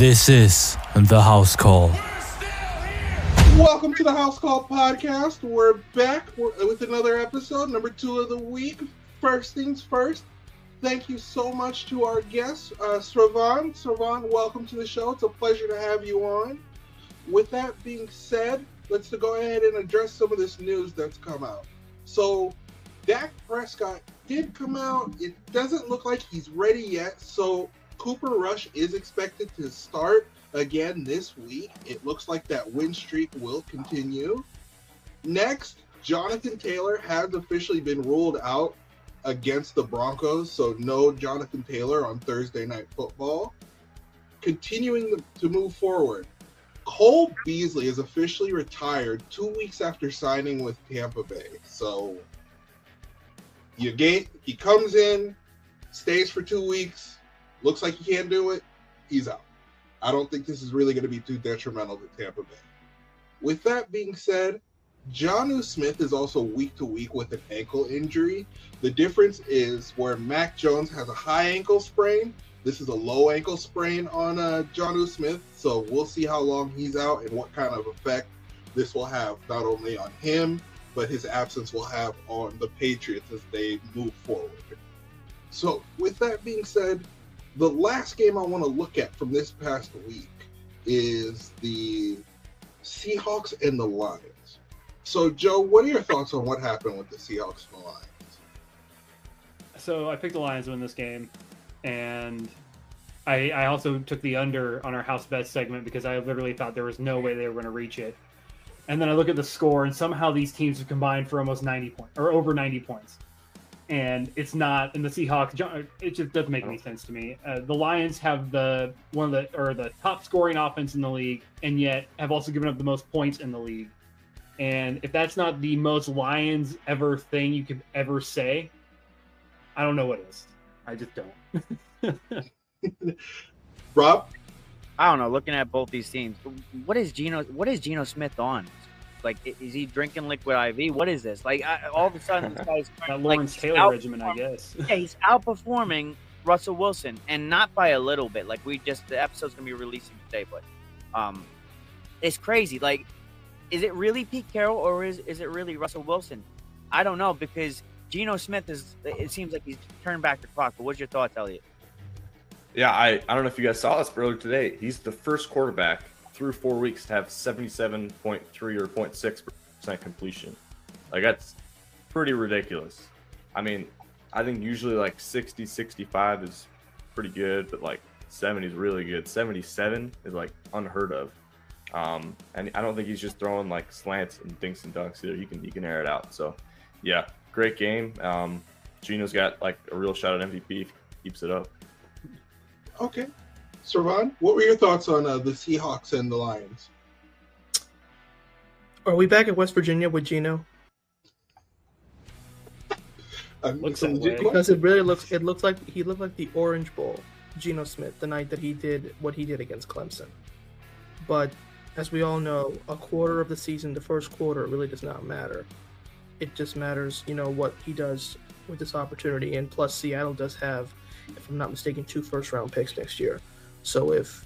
This is the house call. Welcome to the House Call podcast. We're back with another episode, number two of the week. First things first, thank you so much to our guest, uh, Sravan. Sravan, welcome to the show. It's a pleasure to have you on. With that being said, let's go ahead and address some of this news that's come out. So, Dak Prescott did come out. It doesn't look like he's ready yet. So, Cooper Rush is expected to start again this week. It looks like that win streak will continue. Next, Jonathan Taylor has officially been ruled out against the Broncos, so no Jonathan Taylor on Thursday Night Football. Continuing to move forward, Cole Beasley is officially retired two weeks after signing with Tampa Bay. So you get he comes in, stays for two weeks, looks like he can't do it, he's out. I don't think this is really going to be too detrimental to Tampa Bay. With that being said, Jonnu Smith is also week to week with an ankle injury. The difference is where Mac Jones has a high ankle sprain. This is a low ankle sprain on uh, Jonnu Smith, so we'll see how long he's out and what kind of effect this will have not only on him, but his absence will have on the Patriots as they move forward. So, with that being said, the last game I want to look at from this past week is the Seahawks and the Lions. So, Joe, what are your thoughts on what happened with the Seahawks and the Lions? So, I picked the Lions to win this game, and I, I also took the under on our house bet segment because I literally thought there was no way they were going to reach it. And then I look at the score, and somehow these teams have combined for almost 90 points or over 90 points and it's not in the Seahawks. It just doesn't make any sense to me. Uh, the Lions have the one of the or the top scoring offense in the league, and yet have also given up the most points in the league. And if that's not the most Lions ever thing you could ever say, I don't know what is. I just don't. Rob, I don't know. Looking at both these teams, what is Geno? What is Geno Smith on? Like, is he drinking liquid IV? What is this? Like, I, all of a sudden, this guy's that Lawrence like, Taylor regimen, I guess. yeah, he's outperforming Russell Wilson, and not by a little bit. Like, we just the episode's gonna be releasing today, but um, it's crazy. Like, is it really Pete Carroll or is is it really Russell Wilson? I don't know because Geno Smith is. It seems like he's turned back the clock. But what's your thoughts, Elliot? Yeah, I, I don't know if you guys saw this earlier today. He's the first quarterback through four weeks to have 77.3 or 0.6 percent completion. Like that's pretty ridiculous. I mean, I think usually like 60, 65 is pretty good, but like 70 is really good. 77 is like unheard of. Um, and I don't think he's just throwing like slants and dinks and dunks either. He can he can air it out. So, yeah, great game. Um, Geno's got like a real shot at MVP if he keeps it up. Okay, Sravan, what were your thoughts on uh, the Seahawks and the Lions? Are we back in West Virginia with Geno? looks because it really looks it looks like he looked like the Orange Bowl, Geno Smith, the night that he did what he did against Clemson. But as we all know, a quarter of the season, the first quarter, really does not matter. It just matters, you know, what he does with this opportunity. And plus, Seattle does have, if I'm not mistaken, two first round picks next year. So if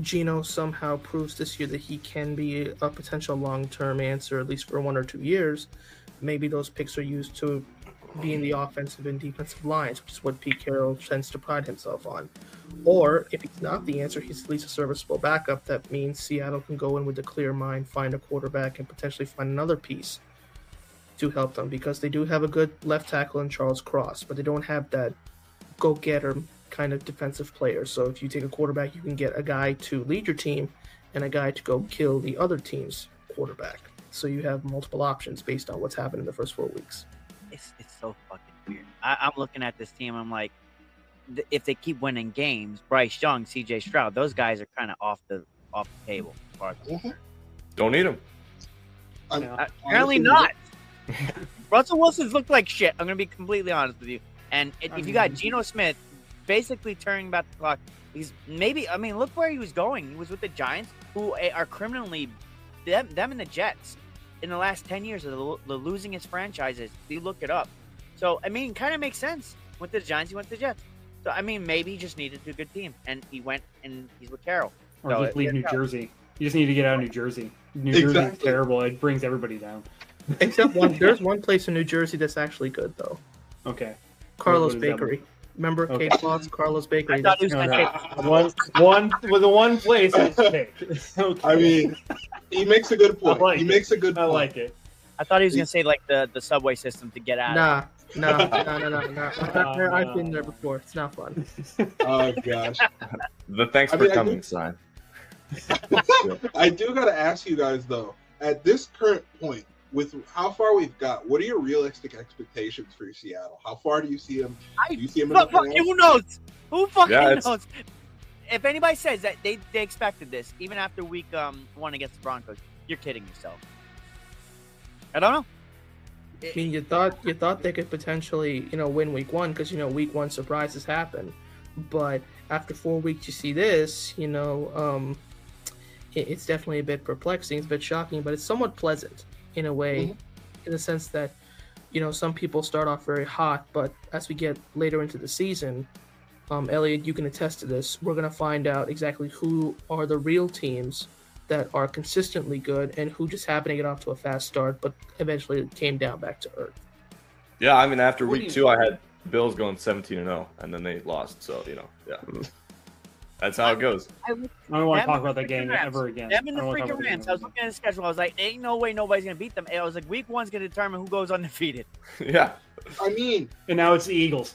Geno somehow proves this year that he can be a potential long term answer, at least for one or two years, maybe those picks are used to be in the offensive and defensive lines, which is what Pete Carroll tends to pride himself on. Or if he's not the answer, he's at least a serviceable backup. That means Seattle can go in with a clear mind, find a quarterback, and potentially find another piece to help them because they do have a good left tackle in Charles Cross, but they don't have that go getter kind of defensive player. So if you take a quarterback, you can get a guy to lead your team and a guy to go kill the other team's quarterback. So you have multiple options based on what's happened in the first four weeks. It's it's so fucking weird. I, am looking at this team. I'm like, th- if they keep winning games, Bryce Young, C.J. Stroud, those guys are kind of off the off the table. Mm-hmm. Don't need them. Uh, apparently not. Russell Wilson's looked like shit. I'm gonna be completely honest with you. And if you got Geno Smith basically turning back the clock. He's maybe, I mean, look where he was going. He was with the Giants, who are criminally, them, them and the Jets in the last 10 years are the, the losingest franchises. You look it up. So, I mean, kind of makes sense. Went to the Giants, he went to the Jets. So, I mean, maybe he just needed a good team. And he went and he's with Carroll. or No, just leave it- New Jersey. You just need to get out of New Jersey. New Jersey's Exactly. terrible. It brings everybody down. Except one, there's one place in New Jersey that's actually good though. Okay. Carlos what is that Bakery. Remember Okay. Cape Cod's Carlos Bakery? I thought he was No, no. say One, one with the one place is fake. Okay. I mean, he makes a good point. like he it. makes a good point. I point. like it. I thought he was gonna say like the, the subway system to get out. Nah, nah, nah, nah, nah, nah. I've, been- I've been there before. It's not fun. Oh gosh. The thanks I for mean, I coming sign. I do got to ask you guys though. At this current point, with how far we've got, what are your realistic expectations for Seattle? How far do you see them? I- Do you see them in Look, the look, playoffs? who knows? Who fucking Yeah, knows? If anybody says that they, they expected this, even after week um one against the Broncos, you're kidding yourself. I don't know. I mean, you thought you thought they could potentially, you know, win week one because you know week one surprises happen, but after four weeks, you see this, you know, um, it, it's definitely a bit perplexing. It's a bit shocking, but it's somewhat pleasant in a way, Mhm. in the sense that, you know, some people start off very hot, but as we get later into the season, um, Elliot, you can attest to this. We're gonna find out exactly who are the real teams that are consistently good and who just happened to get off to a fast start, but eventually came down back to earth. Yeah, I mean, after What week you- two, I had Bills going 17 and 0, and then they lost. So you know, yeah, that's how it goes. I would I don't want to talk about that game Rams. ever again. Them and I the don't freaking Rams. I was looking at the schedule. I was like, ain't no way nobody's gonna beat them. And I was like, week one's gonna determine who goes undefeated. yeah, I mean. And now it's the Eagles.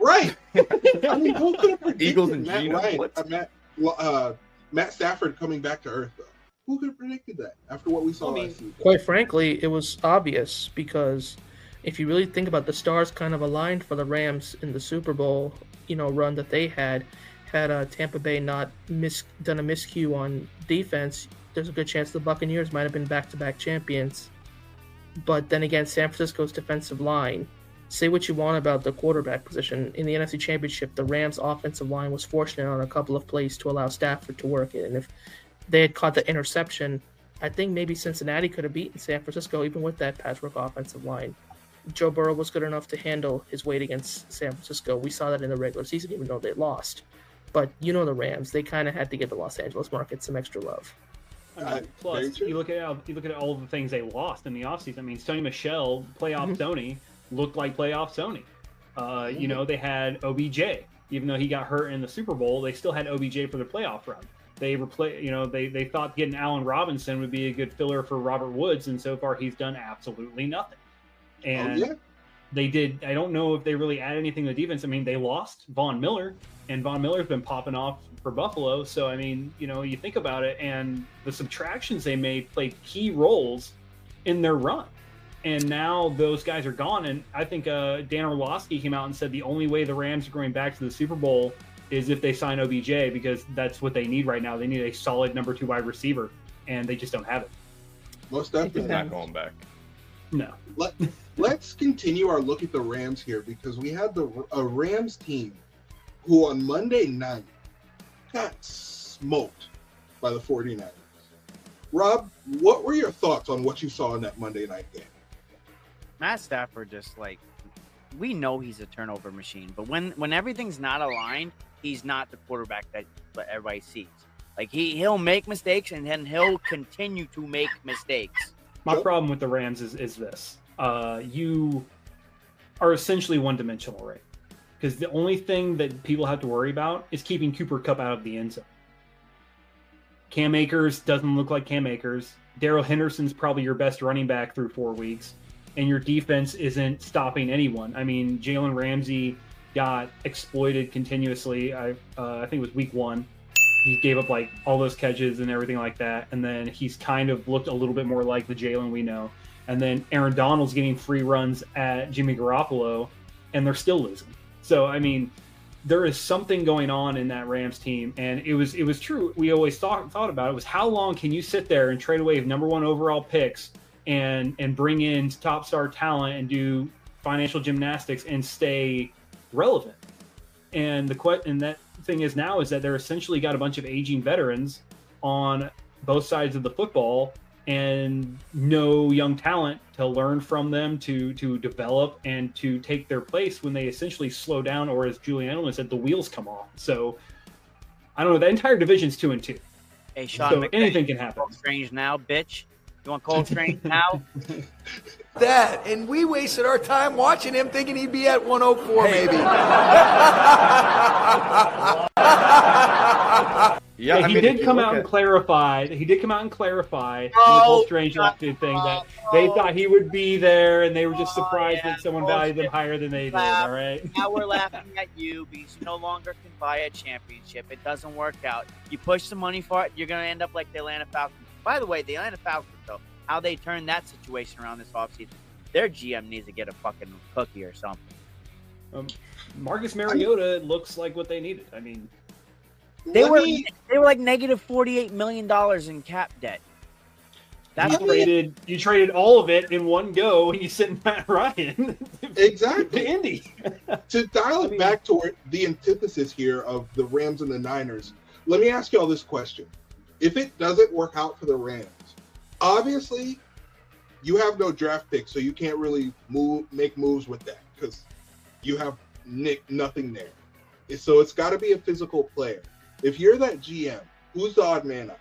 right? I mean, who could have predicted Eagles and Matt Geno? Ryan, uh, Matt, uh, Matt Stafford coming back to earth? Though, who could have predicted that after what we saw I mean, last season? Quite frankly, it was obvious because if you really think about the stars kind of aligned for the Rams in the Super Bowl, you know, run that they had, had uh, Tampa Bay not mis- done a miscue on defense, there's a good chance the Buccaneers might have been back-to-back champions. But then again, San Francisco's defensive line. Say what you want about the quarterback position in the NFC Championship. The Rams' offensive line was fortunate on a couple of plays to allow Stafford to work it, and if they had caught the interception, I think maybe Cincinnati could have beaten San Francisco even with that patchwork offensive line. Joe Burrow was good enough to handle his weight against San Francisco. We saw that in the regular season, even though they lost. But you know the Rams; they kind of had to give the Los Angeles market some extra love. I mean, Uh, plus, you look at how, you look at all the things they lost in the offseason. I mean, Sony Michel, playoff Mhm. Sony, looked like playoff Sony. Uh, You know, they had OBJ, even though he got hurt in the Super Bowl, they still had OBJ for the playoff run. They replay, you know, they they thought getting Allen Robinson would be a good filler for Robert Woods, and so far he's done absolutely nothing. And oh yeah, they did. I don't know if they really add anything to the defense. I mean, they lost Von Miller, and Von Miller's been popping off for Buffalo. So I mean, you know, you think about it, and the subtractions they made played key roles in their run. And now those guys are gone. And I think uh, Dan Orlovsky came out and said the only way the Rams are going back to the Super Bowl is if they sign OBJ because that's what they need right now. They need a solid number two wide receiver, and they just don't have it. most definitely. not going back. No. Let, let's continue our look at the Rams here because we had the a Rams team who on Monday night got smoked by the 49ers. Rob, what were your thoughts on what you saw in that Monday night game? Matt Stafford just like we know he's a turnover machine, but when when everything's not aligned, he's not the quarterback that, that everybody sees. Like he he'll make mistakes and then he'll continue to make mistakes. My problem with the Rams is is this: uh, you are essentially one dimensional, right? Because the only thing that people have to worry about is keeping Cooper Kupp out of the end zone. Cam Akers doesn't look like Cam Akers. Darrell Henderson's probably your best running back through four weeks, and your defense isn't stopping anyone. I mean, Jalen Ramsey got exploited continuously. I uh, I think it was week one. He gave up like all those catches and everything like that, and then he's kind of looked a little bit more like the Jalen we know. And then Aaron Donald's getting free runs at Jimmy Garoppolo, and they're still losing. So I mean, there is something going on in that Rams team, and it was it was true. We always thought thought about it was how long can you sit there and trade away number one overall picks and and bring in top star talent and do financial gymnastics and stay relevant. And the and that thing is now is that they're essentially got a bunch of aging veterans on both sides of the football and no young talent to learn from them to to develop and to take their place when they essentially slow down or as Julian Edelman said the wheels come off. So I don't know the entire division's 2 and 2. Hey, Sean, So McVay, anything can happen. Strange now, bitch. You want Cole Strange now? that, and we wasted our time watching him thinking he'd be at 104 maybe. Yeah, Yeah, I he mean, did come look out and clarify. He did come out and clarify in the Oh, whole strange elected thing that they oh. thought he would be there, and they were just Oh, surprised yeah, that someone valued them higher than they did. All right. now we're laughing at you because you no longer can buy a championship. It doesn't work out. You push the money for it, you're going to end up like the Atlanta Falcons. By the way, the Atlanta Falcons, though, how they turned that situation around this offseason, their GM needs to get a fucking cookie or something. Um, Marcus Mariota looks like what they needed. I mean, They were me- they were like negative forty eight million dollars in cap debt. That's you traded you traded all of it in one go, and you sent Matt Ryan exactly to exactly. Indy. to dial it I mean- back toward the antithesis here of the Rams and the Niners, let me ask you all this question. If it doesn't work out for the Rams, obviously you have no draft pick, so you can't really move make moves with that because you have nick nothing there. So it's got to be a physical player. If you're that GM, who's the odd man out?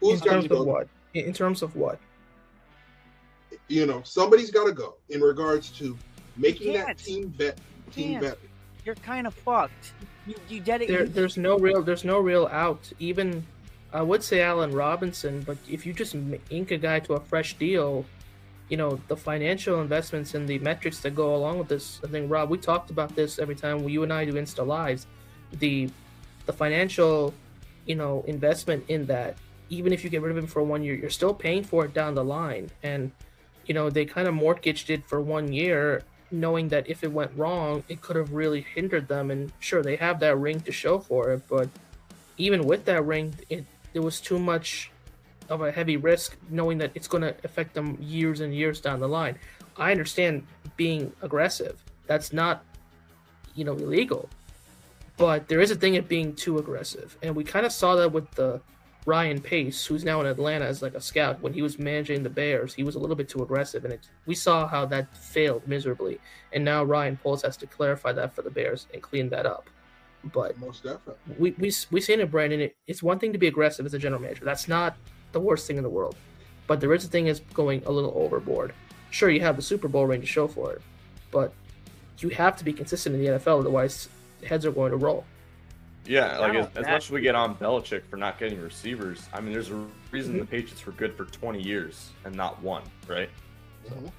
In Who's going terms to of go? what? In in terms of what? You know, somebody's got to go in regards to making that team bet team can't. better. you're kind of fucked. You, you did it. There, there's no real, there's no real out. Even, I would say Allen Robinson, but if you just ink a guy to a fresh deal, you know the financial investments and the metrics that go along with this. I think Rob, we talked about this every time you and I do Insta lives. The, the financial, you know, investment in that. Even if you get rid of him for one year, you're still paying for it down the line. And, you know, they kind of mortgaged it for one year knowing that if it went wrong, it could have really hindered them. And sure, they have that ring to show for it, but even with that ring, it there was too much of a heavy risk, knowing that it's going to affect them years and years down the line. I understand being aggressive; that's not, you know, illegal. But there is a thing of being too aggressive, and we kind of saw that with the Ryan Pace, who's now in Atlanta as like a scout. When he was managing the Bears, he was a little bit too aggressive, and it, we saw how that failed miserably. And now Ryan Poles has to clarify that for the Bears and clean that up. But Most definitely. we we we seen it, Brandon. It, it's one thing to be aggressive as a general manager. That's not the worst thing in the world. But there is a thing is going a little overboard. Sure, you have the Super Bowl ring to show for it, but you have to be consistent in the NFL, otherwise heads are going to roll. Yeah, like as, as much as we get on Belichick for not getting receivers, I mean, there's a reason the Patriots were good for 20 years and not one, right? Mhm.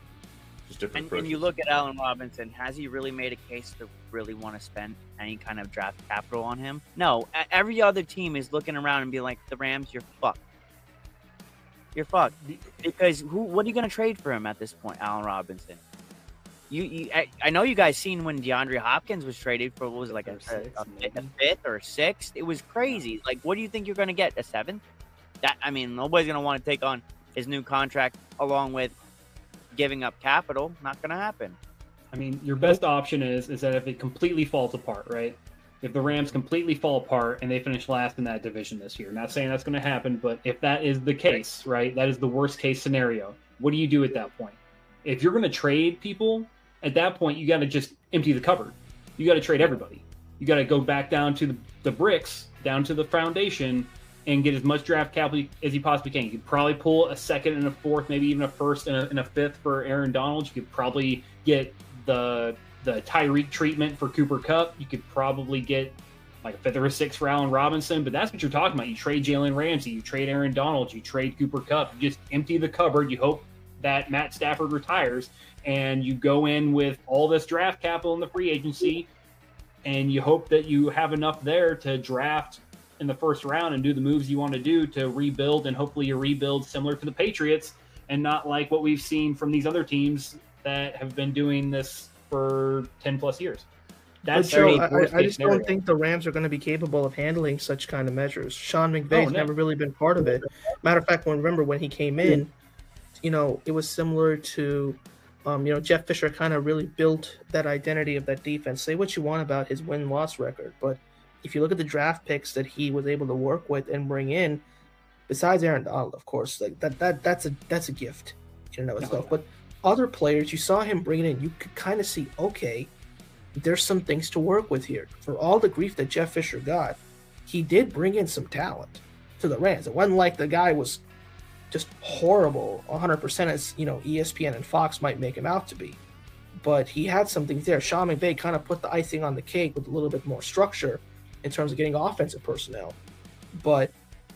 Just different and, and you look at Allen Robinson. Has he really made a case to really want to spend any kind of draft capital on him? No. Every other team is looking around and being like, "The Rams, you're fucked. You're fucked." Because who? What are you going to trade for him at this point, Allen Robinson? You, you I, I know you guys seen when DeAndre Hopkins was traded for what was it, like a, Fifth or a, sixth, a, fifth, or a sixth. It was crazy. Like, what do you think you're going to get? A seventh? That I mean, nobody's going to want to take on his new contract along with giving up capital. Not going to happen. I mean, your best option is is that if it completely falls apart, right? If the Rams completely fall apart and they finish last in that division this year, I'm not saying that's going to happen, but if that is the case, right, that is the worst case scenario. What do you do at that point? If you're going to trade people, at that point you got to just empty the cupboard. You got to trade everybody. You got to go back down to the, the bricks, down to the foundation, and get as much draft capital as you possibly can. You could probably pull a second and a fourth, maybe even a first and a, and a fifth for Aaron Donald. You could probably get the the Tyreek treatment for Cooper Kupp. You could probably get like a fifth or a sixth for Allen Robinson, but that's what you're talking about. You trade Jalen Ramsey, you trade Aaron Donald, you trade Cooper Kupp. You just empty the cupboard. You hope that Matt Stafford retires, and you go in with all this draft capital in the free agency, and you hope that you have enough there to draft in the first round and do the moves you want to do to rebuild, and hopefully you rebuild similar to the Patriots and not like what we've seen from these other teams that have been doing this for 10 plus years. That's Joe, I, I- I just scenario. don't think the Rams are going to be capable of handling such kind of measures. Sean McVay's Oh, no. never really been part of it. Matter of fact, when remember when he came in, you know, it was similar to, um, you know, Jeff Fisher kind of really built that identity of that defense. Say what you want about his win loss record, but if you look at the draft picks that he was able to work with and bring in, besides Aaron Donald, of course, like that that that's a that's a gift in and of itself. But other players, you saw him bringing in, you could kind of see, okay, there's some things to work with here. For all the grief that Jeff Fisher got, he did bring in some talent. to the Rams. It wasn't like the guy was just horrible 100% as you know ESPN and Fox might make him out to be. But he had something there. Sean McVay kind of put the icing on the cake with a little bit more structure in terms of getting offensive personnel. But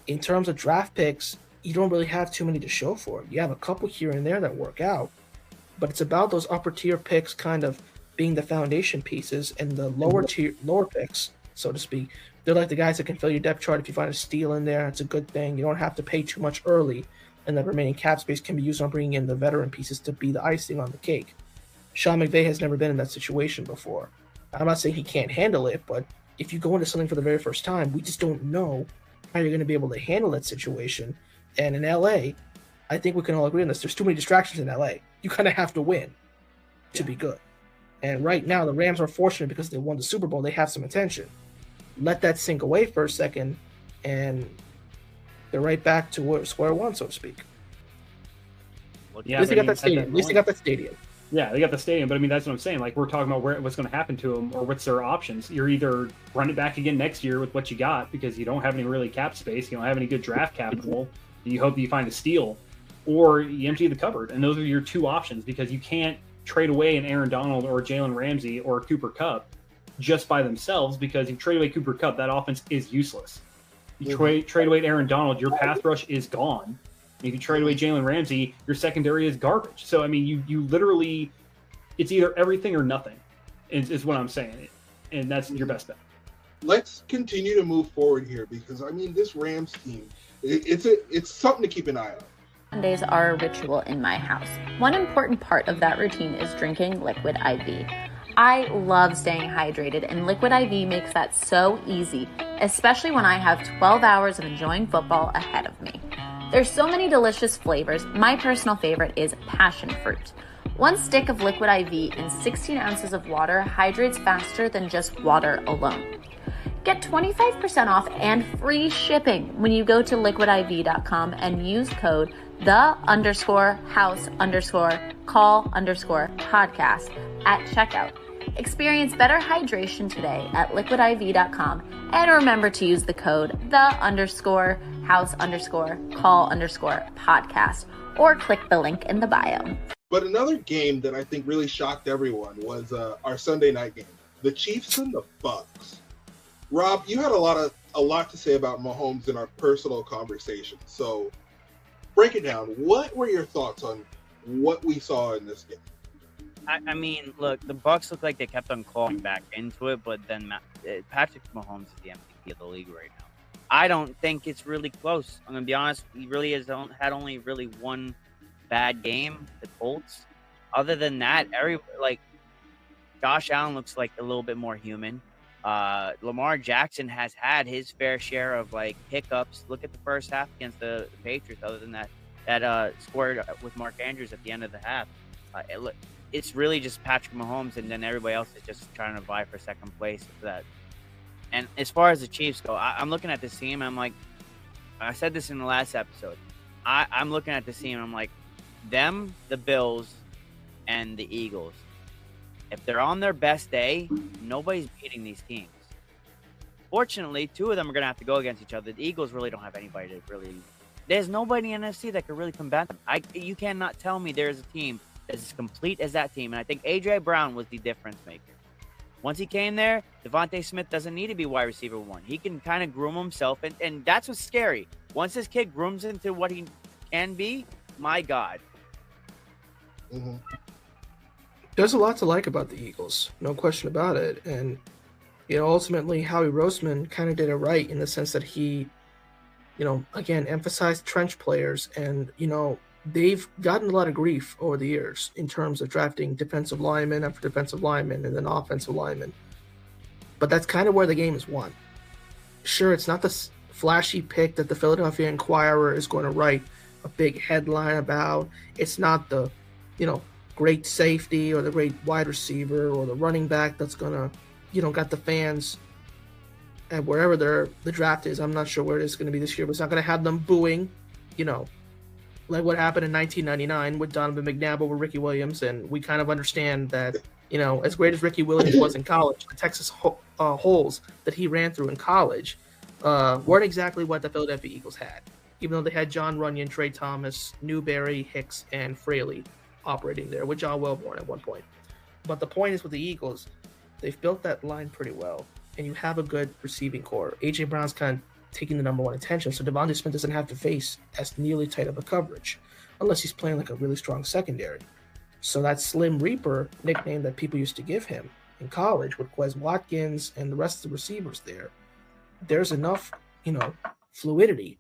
in terms of draft picks, you don't really have too many to show for. You have a couple here and there that work out, but it's about those upper tier picks kind of being the foundation pieces and the lower mm-hmm. tier lower picks, so to speak. They're like the guys that can fill your depth chart. If you find a steal in there, it's a good thing. You don't have to pay too much early, and the remaining cap space can be used on bringing in the veteran pieces to be the icing on the cake. Sean McVay has never been in that situation before. I'm not saying he can't handle it, but if you go into something for the very first time, we just don't know how you're going to be able to handle that situation. And in LA, I think we can all agree on this. There's too many distractions in LA. You kind of have to win to be good. And right now, the Rams are fortunate because they won the Super Bowl. They have some attention. Let that sink away for a second, and they're right back to square one, so to speak. Yeah, at least they got that at stadium. At least they got that stadium. Yeah, they got the stadium, but I mean that's what I'm saying. Like we're talking about where what's going to happen to them, or what's their options. You're either run it back again next year with what you got because you don't have any really cap space, you don't have any good draft capital. You hope that you find a steal, or you empty the cupboard, and those are your two options because you can't trade away an Aaron Donald or Jalen Ramsey or Cooper Kupp just by themselves because you trade away Cooper Kupp, that offense is useless. You mm-hmm. trade trade away Aaron Donald, your pass rush is gone. If you trade away Jalen Ramsey, your secondary is garbage. So I mean, you you literally, it's either everything or nothing, is, is what I'm saying, and that's your best bet. Let's continue to move forward here because I mean this Rams team, it, it's a it's something to keep an eye on. Sundays are a ritual in my house. One important part of that routine is drinking liquid IV. I love staying hydrated, and Liquid IV makes that so easy, especially when I have 12 hours of enjoying football ahead of me. There's so many delicious flavors. My personal favorite is passion fruit. One stick of Liquid IV and 16 ounces of water hydrates faster than just water alone. Get 25% off and free shipping when you go to liquidiv.com and use code the underscore house underscore call underscore podcast at checkout. Experience better hydration today at liquidiv.com and remember to use the code the underscore house underscore call underscore podcast or click the link in the bio. But another game that I think really shocked everyone was uh, our Sunday night game, the Chiefs and the Bucks. Rob, you had a lot of a lot to say about Mahomes in our personal conversation. So, break it down. What were your thoughts on what we saw in this game? I, I mean, look, the Bucks look like they kept on clawing back into it, but then uh, Patrick Mahomes is the MVP of the league right now. I don't think it's really close. I'm gonna be honest. He really has had only really one bad game, the Colts. Other than that, every like Josh Allen looks like a little bit more human. Uh, Lamar Jackson has had his fair share of like hiccups. Look at the first half against the, Patriots. Other than that, that uh, scored with Mark Andrews at the end of the half. Uh, it, it's really just Patrick Mahomes, and then everybody else is just trying to vie for second place for that. And as far as the Chiefs go, I, I'm looking at this team. I'm like, I said this in the last episode. I, I'm looking at this team. I'm like, them, the Bills, and the Eagles. If they're on their best day, nobody's beating these teams. Fortunately, two of them are going to have to go against each other. The Eagles really don't have anybody to really. There's nobody in NFC that could really combat them. I, you cannot tell me there's a team that's as complete as that team. And I think AJ Brown was the difference maker. Once he came there, DeVonta Smith doesn't need to be wide receiver one. He can kind of groom himself, and, and that's what's scary. Once this kid grooms into what he can be, my God. Mhm. There's a lot to like about the Eagles, no question about it. And you know, ultimately, Howie Roseman kind of did it right in the sense that he, you know, again emphasized trench players, and you know they've gotten a lot of grief over the years in terms of drafting defensive linemen after defensive linemen and then offensive linemen. But that's kind of where the game is won. Sure, it's not the flashy pick that the Philadelphia Inquirer is going to write a big headline about. It's not the, you know, great safety or the great wide receiver or the running back that's gonna, you know, got the fans and wherever their the draft is. I'm not sure where it is going to be this year, but it's not to have them booing, you know, like what happened in 1999 with Donovan McNabb over Ricky Williams, and we kind of understand that. You know, as great as Ricky Williams was in college, the Texas ho- uh, holes that he ran through in college, uh, weren't exactly what the Philadelphia Eagles had. Even though they had Jon Runyan, Tra Thomas, Newberry, Hicks, and Fraley operating there with John Welbourn at one point. But the point is with the Eagles, they've built that line pretty well, and you have a good receiving core. AJ Brown's kind of taking the number one attention, so Devonta Smith doesn't have to face as nearly tight of a coverage, unless he's playing like a really strong secondary. So that Slim Reaper nickname that people used to give him in college with Quez Watkins and the rest of the receivers there, there's enough, you know, fluidity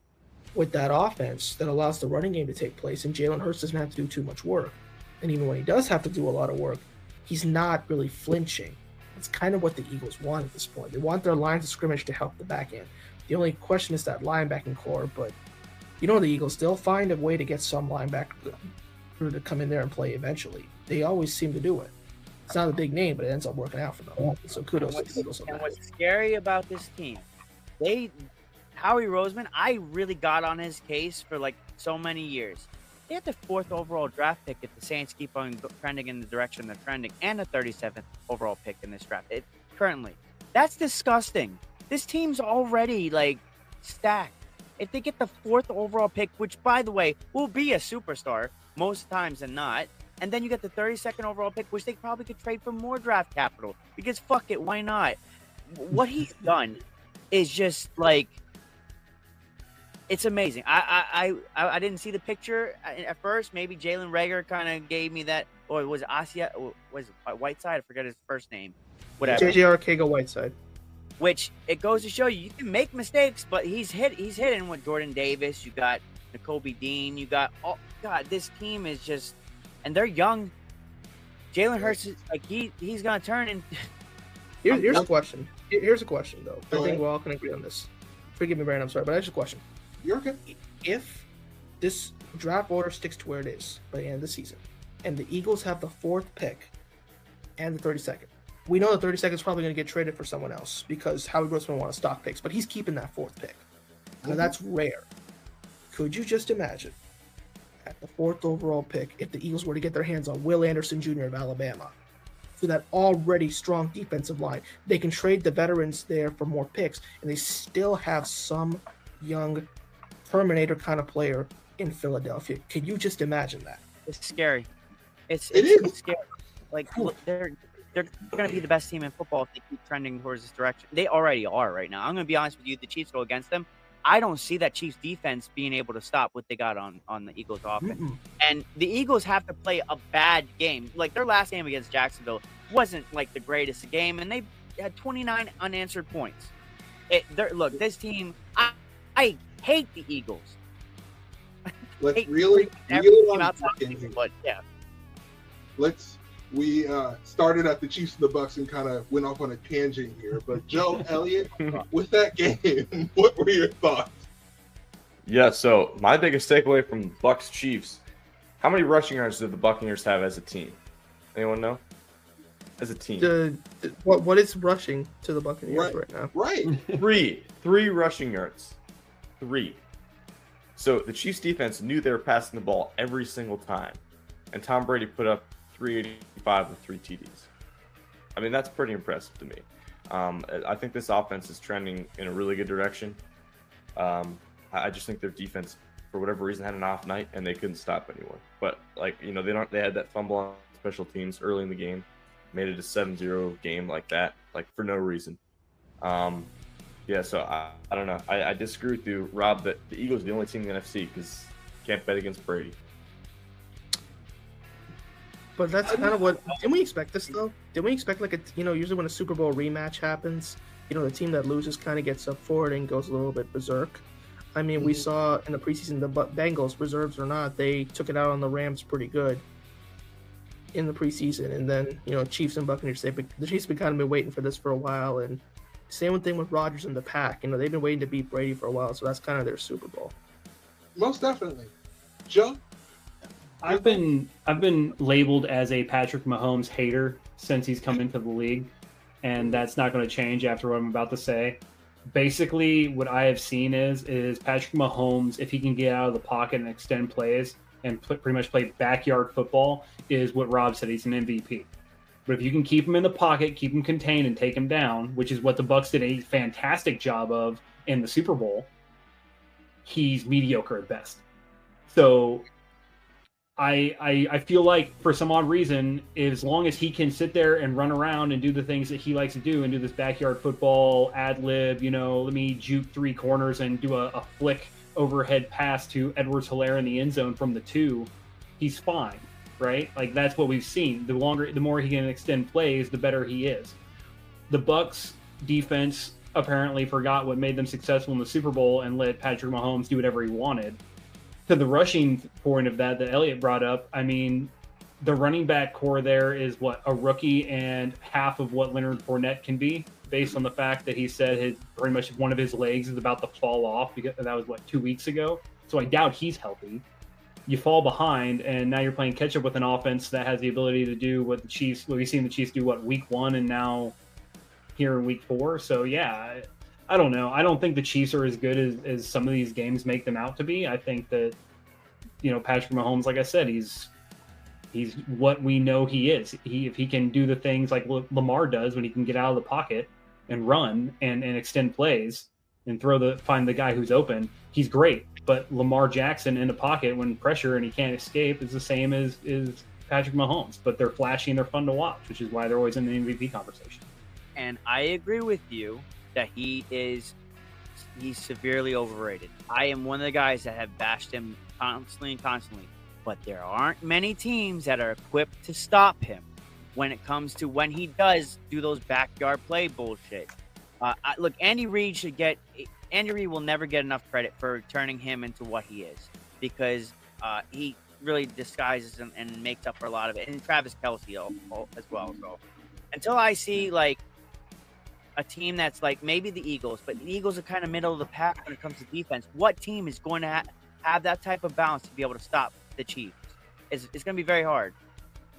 with that offense that allows the running game to take place, and Jalen Hurts doesn't have to do too much work. And even when he does have to do a lot of work, he's not really flinching. It's kind of what the Eagles want at this point. They want their lines of scrimmage to help the back end. The only question is that linebacking core, but you know the Eagles they'll find a way to get some linebacker to come in there and play eventually. They always seem to do it. It's not a big name, but it ends up working out for them. So kudos to the Eagles. And what's scary about this team, they Howie Roseman, I really got on his case for like so many years. They had the fourth overall draft pick if the Saints keep on trending in the direction they're trending, and the 37th overall pick in this draft. It, currently, that's disgusting. This team's already like stacked. If they get the fourth overall pick, which by the way will be a superstar most times than not, and then you get the 32nd overall pick, which they probably could trade for more draft capital because fuck it, why not? What he's done is just like it's amazing. I I I, I didn't see the picture uh, at first. Maybe Jalen Reagor kind of gave me that, or was it Asia? Was it uh, Whiteside? I forget his first name. Whatever. JJ Arcega-Whiteside. Which it goes to show you, you can make mistakes, but he's hit. He's hitting with Jordan Davis. You got Nakobe Dean. You got oh God, this team is just, and they're young. Jalen Hurts is like he he's gonna turn and. Here, here's a question. Here's a question though. I think we all can agree on this. Forgive me, Brandon. I'm sorry, but I have a question. You're okay. If this draft order sticks to where it is by the end of the season, and the Eagles have the fourth pick and the 32nd, we know the 32nd is probably going to get traded for someone else because Howie Roseman wants to stock picks, but he's keeping that fourth pick. Now mm-hmm. that's rare. Could you just imagine at the fourth overall pick if the Eagles were to get their hands on Will Anderson Jr. of Alabama? For that already strong defensive line, they can trade the veterans there for more picks, and they still have some young Terminator kind of player in Philadelphia. Can you just imagine that? It's scary. It's, it it's scary. Like look, they're they're going to be the best team in football if they keep trending towards this direction. They already are right now. I'm going to be honest with you. The Chiefs go against them. I don't see that Chiefs defense being able to stop what they got on on the Eagles offense. Mm-mm. And the Eagles have to play a bad game. Like their last game against Jacksonville wasn't like the greatest game, and they had 29 unanswered points. It, look, this team, I, I hate the Eagles. Let's really, really but yeah. Let's. We uh, started at the Chiefs and the Bucks and kind of went off on a tangent here. But Joe Elliott, with that game, what were your thoughts? Yeah, so my biggest takeaway from the Bucks Chiefs: How many rushing yards did the Buccaneers have as a team? Anyone know? As a team, the, the, what what is rushing to the Buccaneers right, right now? Right, three, three rushing yards three. So the Chiefs defense knew they were passing the ball every single time. And Tom Brady put up 385 with three TDs. I mean, that's pretty impressive to me. Um, I think this offense is trending in a really good direction. Um, I just think their defense, for whatever reason, had an off night and they couldn't stop anyone. But like you know, they don't. They had that fumble on special teams early in the game, made it a 7-0 game like that, like for no reason. Um, yeah, so I, I don't know. I, I disagree with you, Rob, that the Eagles are the only team in the NFC because can't bet against Brady. But that's kind of what. Didn't we expect this though? Didn't we expect like a you know usually when a Super Bowl rematch happens, you know the team that loses kind of gets up for it and goes a little bit berserk. I mean, we mm-hmm. saw in the preseason the Bengals, reserves or not, they took it out on the Rams pretty good in the preseason, and then you know Chiefs and Buccaneers. They the Chiefs have kind of been waiting for this for a while, and same thing with Rodgers and the pack. You know, they've been waiting to beat Brady for a while, so that's kind of their Super Bowl. Most definitely. Joe? I've been I've been labeled as a Patrick Mahomes hater since he's come into the league, and that's not going to change after what I'm about to say. Basically, what I have seen is is Patrick Mahomes, if he can get out of the pocket and extend plays and pretty much play backyard football, is what Rob said. He's an MVP. But if you can keep him in the pocket, keep him contained, and take him down, which is what the Bucks did a fantastic job of in the Super Bowl, he's mediocre at best. So I, I I feel like for some odd reason, as long as he can sit there and run around and do the things that he likes to do and do this backyard football ad lib, you know, let me juke three corners and do a, a flick overhead pass to Edwards Helaire in the end zone from the two, he's fine, right? Like that's what we've seen. The longer, the more he can extend plays, the better he is. The Bucks defense apparently forgot what made them successful in the Super Bowl and let Patrick Mahomes do whatever he wanted. To the rushing point of that that Elliot brought up, I mean, the running back core there is what a rookie and half of what Leonard Fournette can be, based on the fact that he said his pretty much one of his legs is about to fall off because that was what two weeks ago. So I doubt he's healthy. You fall behind, and now you're playing catch up with an offense that has the ability to do what the Chiefs, what we've seen the Chiefs do, what week one and now here in week four. So yeah, I don't know. I don't think the Chiefs are as good as, as some of these games make them out to be. I think that you know Patrick Mahomes, like I said, he's he's what we know he is. He if he can do the things like Lamar does when he can get out of the pocket and run and, and extend plays and throw the find the guy who's open, he's great. But Lamar Jackson in the pocket when pressure and he can't escape is the same as is Patrick Mahomes. But they're flashy and they're fun to watch, which is why they're always in the MVP conversation. And I agree with you that he is he's severely overrated. I am one of the guys that have bashed him constantly and constantly, but there aren't many teams that are equipped to stop him when it comes to when he does do those backyard play bullshit. Uh, I, look, Andy Reid should get. Andy Reid will never get enough credit for turning him into what he is because uh, he really disguises and, and, makes up for a lot of it, and Travis Kelce as well. So until I see like a team that's like maybe the Eagles, but the Eagles are kind of middle of the pack when it comes to defense. What team is going to ha- have that type of balance to be able to stop the Chiefs? It's, it's going to be very hard.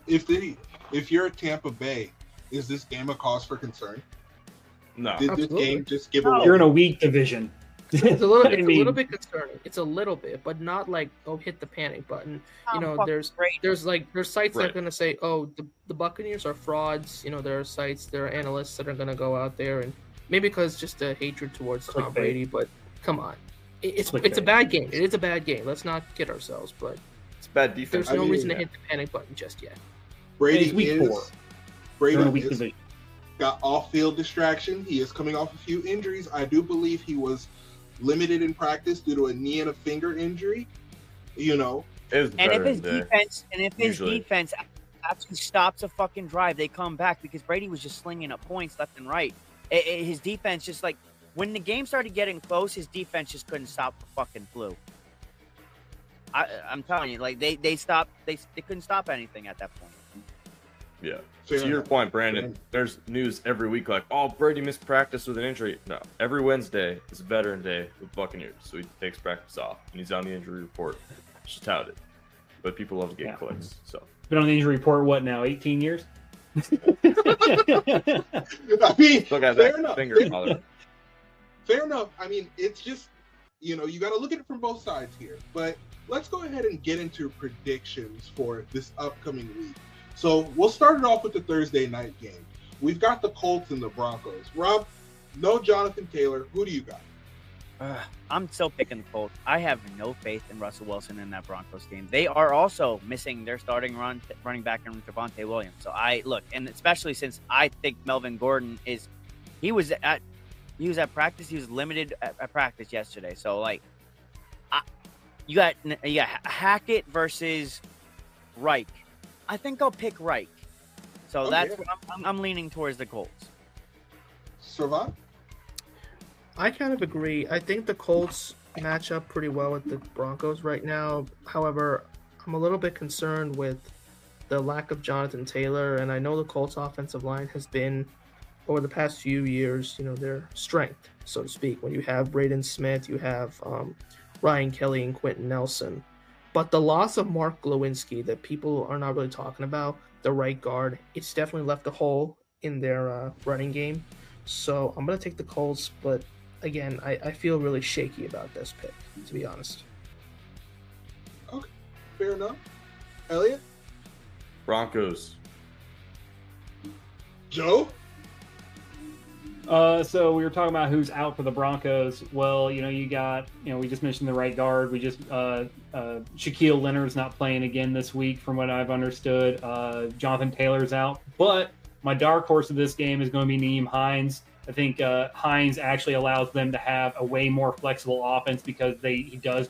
If the if you're at Tampa Bay, is this game a cause for concern? No. Did Absolutely. this game just give no. away? You're in a weak division. It's a little, it's I a mean- little bit concerning. It's a little bit, but not like oh, hit the panic button. You Oh, know, there's great. there's like there's sites that are gonna say, oh, the, the Buccaneers are frauds. You know, there are sites, there are analysts that are gonna go out there and maybe because just a hatred towards Tom Clickbait. Brady, but come on, It- it's Clickbait. it's a bad game. It is a bad game. Let's not kid ourselves, but It's a bad defense. there's I no mean, reason to hit the panic button just yet. Brady It's week is four. Brady You're weak is, division. got off-field distraction. He is coming off a few injuries. I do believe he was limited in practice due to a knee and a finger injury. You know, And if better his defense and if his usually. defense actually stops a fucking drive, they come back because Brady was just slinging up points left and right. I- I- his defense just like when the game started getting close, his defense just couldn't stop the fucking flu. I, I'm telling you, like they they stopped, they they couldn't stop anything at that point. Yeah. Fair to your point, Brandon, Fair there's news every week like, oh, Brady missed practice with an injury. No, every Wednesday is veteran day with Buccaneers, so he takes practice off and he's on the injury report. It's just how it is. But people love to get Yeah. clicks, so Been on the injury report what now? 18 years. I mean, still got fair that enough. finger. Fair enough. I mean, it's just, you know, you got to look at it from both sides here. But let's go ahead and get into predictions for this upcoming week. So we'll start it off with the Thursday night game. We've got the Colts and the Broncos. Rob, no Jonathan Taylor. Who do you got? Ugh, I'm still picking the Colts. I have no faith in Russell Wilson in that Broncos game. They are also missing their starting run running back in Javonte Williams. So I look, and especially since I think Melvin Gordon is, he was at, he was at practice. He was limited at, at practice yesterday. So like, I, you got you got Hackett versus Reich. I think I'll pick Reich. So Oh, that's yeah. what I'm, I'm, I'm leaning towards the Colts. Sravan? I kind of agree. I think the Colts match up pretty well with the Broncos right now. However, I'm a little bit concerned with the lack of Jonathan Taylor, and I know the Colts offensive line has been over the past few years, you know, their strength, so to speak. When you have Braden Smith, you have um, Ryan Kelly and Quenton Nelson. But the loss of Mark Glowinski that people are not really talking about, the right guard, it's definitely left a hole in their uh, running game. So I'm gonna take the Colts, but again, I, I feel really shaky about this pick, to be honest. Okay, fair enough. Elliot? Broncos. Joe? Uh, so we were talking about who's out for the Broncos. Well, you know, you got, you know, we just mentioned the right guard. We just, uh, uh, Shaquille Leonard's not playing again this week, from what I've understood. Uh, Jonathan Taylor's out, but my dark horse of this game is going to be Nyheim Hines. I think uh, Hines actually allows them to have a way more flexible offense because they he does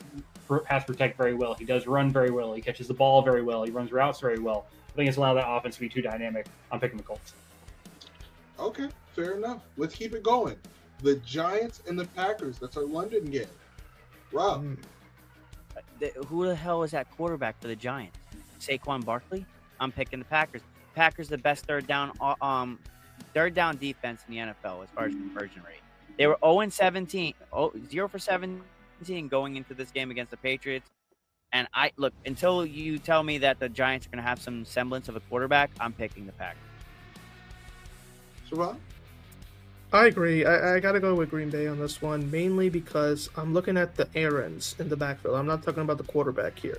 pass protect very well. He does run very well. He catches the ball very well. He runs routes very well. I think it's allowed that offense to be too dynamic. I'm picking the Colts. Okay, fair enough. Let's keep it going. The Giants and the Packers. That's our London game. Rob. Mm. The- Who the hell is that quarterback for the Giants? Saquon Barkley. I'm picking the Packers. Packers the best third down uh, um third down defense in the NFL as far as conversion rate. They were 0 and 17, oh, 0 for 17 going into this game against the Patriots. And I look until you tell me that the Giants are going to have some semblance of a quarterback, I'm picking the Packers. Sravan? I agree. I, I got to go with Green Bay on this one, mainly because I'm looking at the Aaron's in the backfield. I'm not talking about the quarterback here.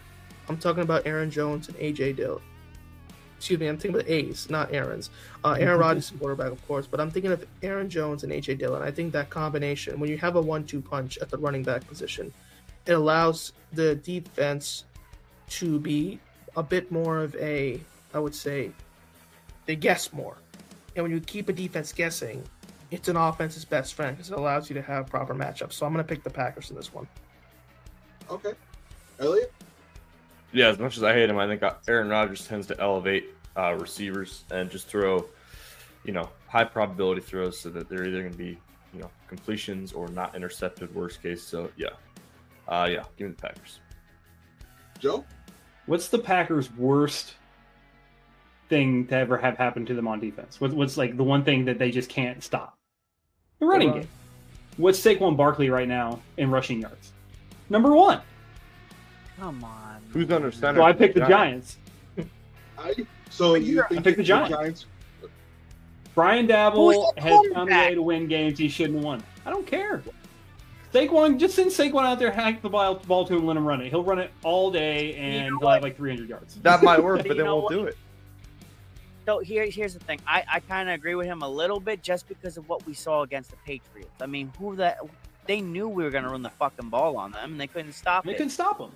I'm talking about Aaron Jones and AJ Dill. Excuse me, I'm thinking about A's, not Aaron's. Uh, Aaron Rodgers is the quarterback, of course, but I'm thinking of Aaron Jones and AJ Dillon. I think that combination, when you have a one-two punch at the running back position, it allows the defense to be a bit more of a, I would say, they guess more. And when you keep a defense guessing, it's an offense's best friend because it allows you to have proper matchups. So I'm going to pick the Packers in this one. Okay. Elliot? Yeah, as much as I hate him, I think Aaron Rodgers tends to elevate uh, receivers and just throw, you know, high probability throws so that they're either going to be, you know, completions or not intercepted, worst case. So, yeah. Uh, yeah, give me the Packers. Joe? What's the Packers' worst thing to ever have happened to them on defense? What's, what's like the one thing that they just can't stop? The running game. What's Saquon Barkley right now in rushing yards? Number one. Come on. Who's under center? So I picked the Giants. I, so you I picked the Giants. Brian Who's Daboll has found a way to win games he shouldn't have won. I don't care. Saquon, just send Saquon out there, hack the ball, ball to him, let him run it. He'll run it all day, and know he'll have like 300 yards. That might work, But but you they know won't what? do it. So here, here's the thing. I, I kind of agree with him a little bit just because of what we saw against the Patriots. I mean, who that they knew we were going to run the fucking ball on them, and they couldn't stop They it. couldn't stop him.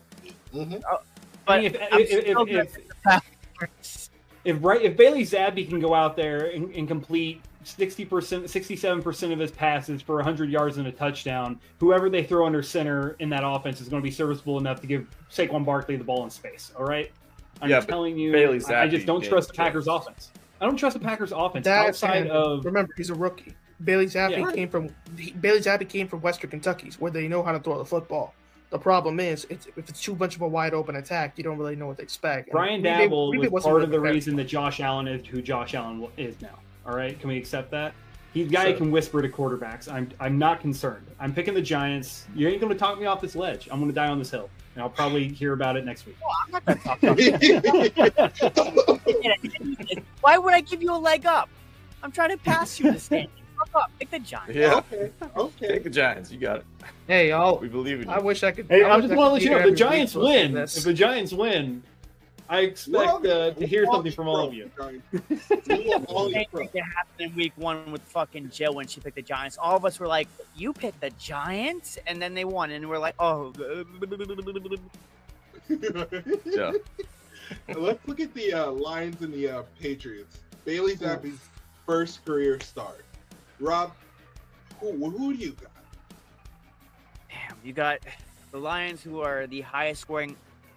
hmm But I mean, if, if, if, if, pick the Packers. if, right, if Bailey Zappe can go out there and, and complete 60%, 67% of his passes for 100 yards and a touchdown, whoever they throw under center in that offense is going to be serviceable enough to give Saquon Barkley the ball in space. All right? I'm Yeah, telling you, Bailey I, I just don't trust the just- Packers offense. I don't trust the Packers offense That outside and- of remember he's a rookie. Bailey Zappe Yeah. came from he, Bailey Zappe came from Western Kentucky, where they know how to throw the football. The problem is, it's, if it's too much of a wide open attack, you don't really know what to expect. And Brian Green Bay- Daboll Green Bay was part really of the reason that Josh Allen is who Josh Allen is now. All right, can we accept that? He's the guy Sure. who can whisper to quarterbacks. I'm I'm not concerned. I'm picking the Giants. You ain't going to talk me off this ledge. I'm going to die on this hill, and I'll probably hear about it next week. I'm not going to talk about. Why would I give you a leg up? I'm trying to pass you this game. Fuck up. Pick the Giants. Yeah. Okay. Okay. Take the Giants. You got it. Hey, I'll, We believe in you. I wish I could. Hey, I I wish just want to let you know if the Giants win. If the Giants win, I expect uh, to hear something from all of you. We will all Same be pro. thing that happened in week one with fucking Jill when she picked the Giants. All of us were like, "You picked the Giants," and then they won, and we're like, "Oh." Yeah. Let's look at the uh, Lions and the uh, Patriots. Bailey Zappe's first career start. Rob, who, who do you got? Damn, you got the Lions, who are the highest scoring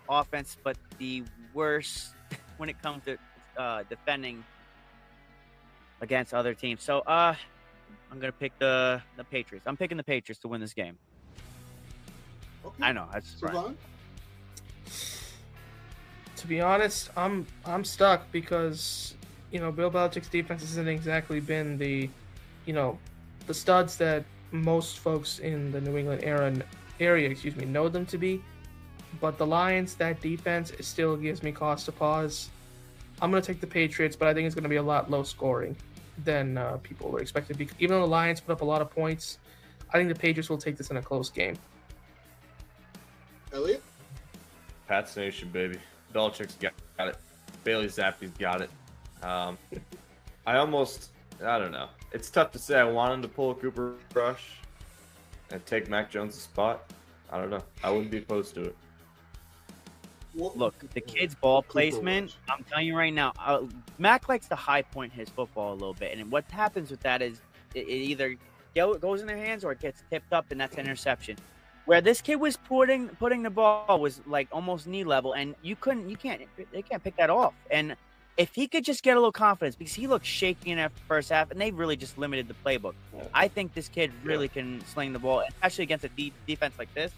offense, but the worst when it comes to uh, defending against other teams. So, uh, I'm gonna pick the the Patriots. I'm picking the Patriots to win this game. Okay. I know that's right. To be honest, I'm I'm stuck because you know Bill Belichick's defense hasn't exactly been the, you know, the studs that most folks in the New England era area, excuse me, know them to be. But the Lions, that defense, it still gives me cause to pause. I'm gonna take the Patriots, but I think it's gonna be a lot low scoring than uh, people were expected. Because even though the Lions put up a lot of points, I think the Patriots will take this in a close game. Elliot? Pats Nation, baby. Belichick's got, got it. Bailey Zappe's got it. Um, I almost, I don't know. it's tough to say. I wanted to pull a Cooper Rush and take Mac Jones' spot. I don't know. I wouldn't be opposed to it. Look, the kid's ball placement. I'm telling you right now, uh, Mac likes to high point his football a little bit, and what happens with that is it, it either goes in their hands or it gets tipped up, and that's an interception. Where this kid was putting putting the ball was like almost knee level, and you couldn't, you can't, they can't pick that off. And if he could just get a little confidence, because he looked shaky in that first half, and they really just limited the playbook. I think this kid really can sling the ball, especially against a de- defense like this.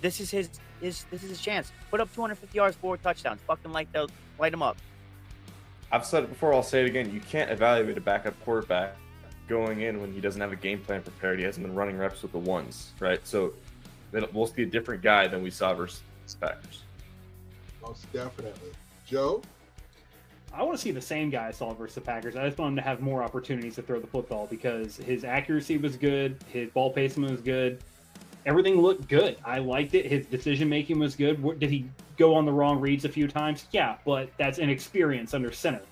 This is his his this is his chance. Put up 250 yards, four touchdowns. Fucking light those, light him up. I've said it before. I'll say it again. You can't evaluate a backup quarterback going in when he doesn't have a game plan prepared. He hasn't been running reps with the ones, right? So we'll see a different guy than we saw versus Packers. Most definitely, Joe. I want to see the same guy I saw versus the Packers. I just want him to have more opportunities to throw the football because his accuracy was good, his ball placement was good, everything looked good. I liked it. His decision making was good. Did he go on the wrong reads a few times? Yeah, but that's inexperience under center.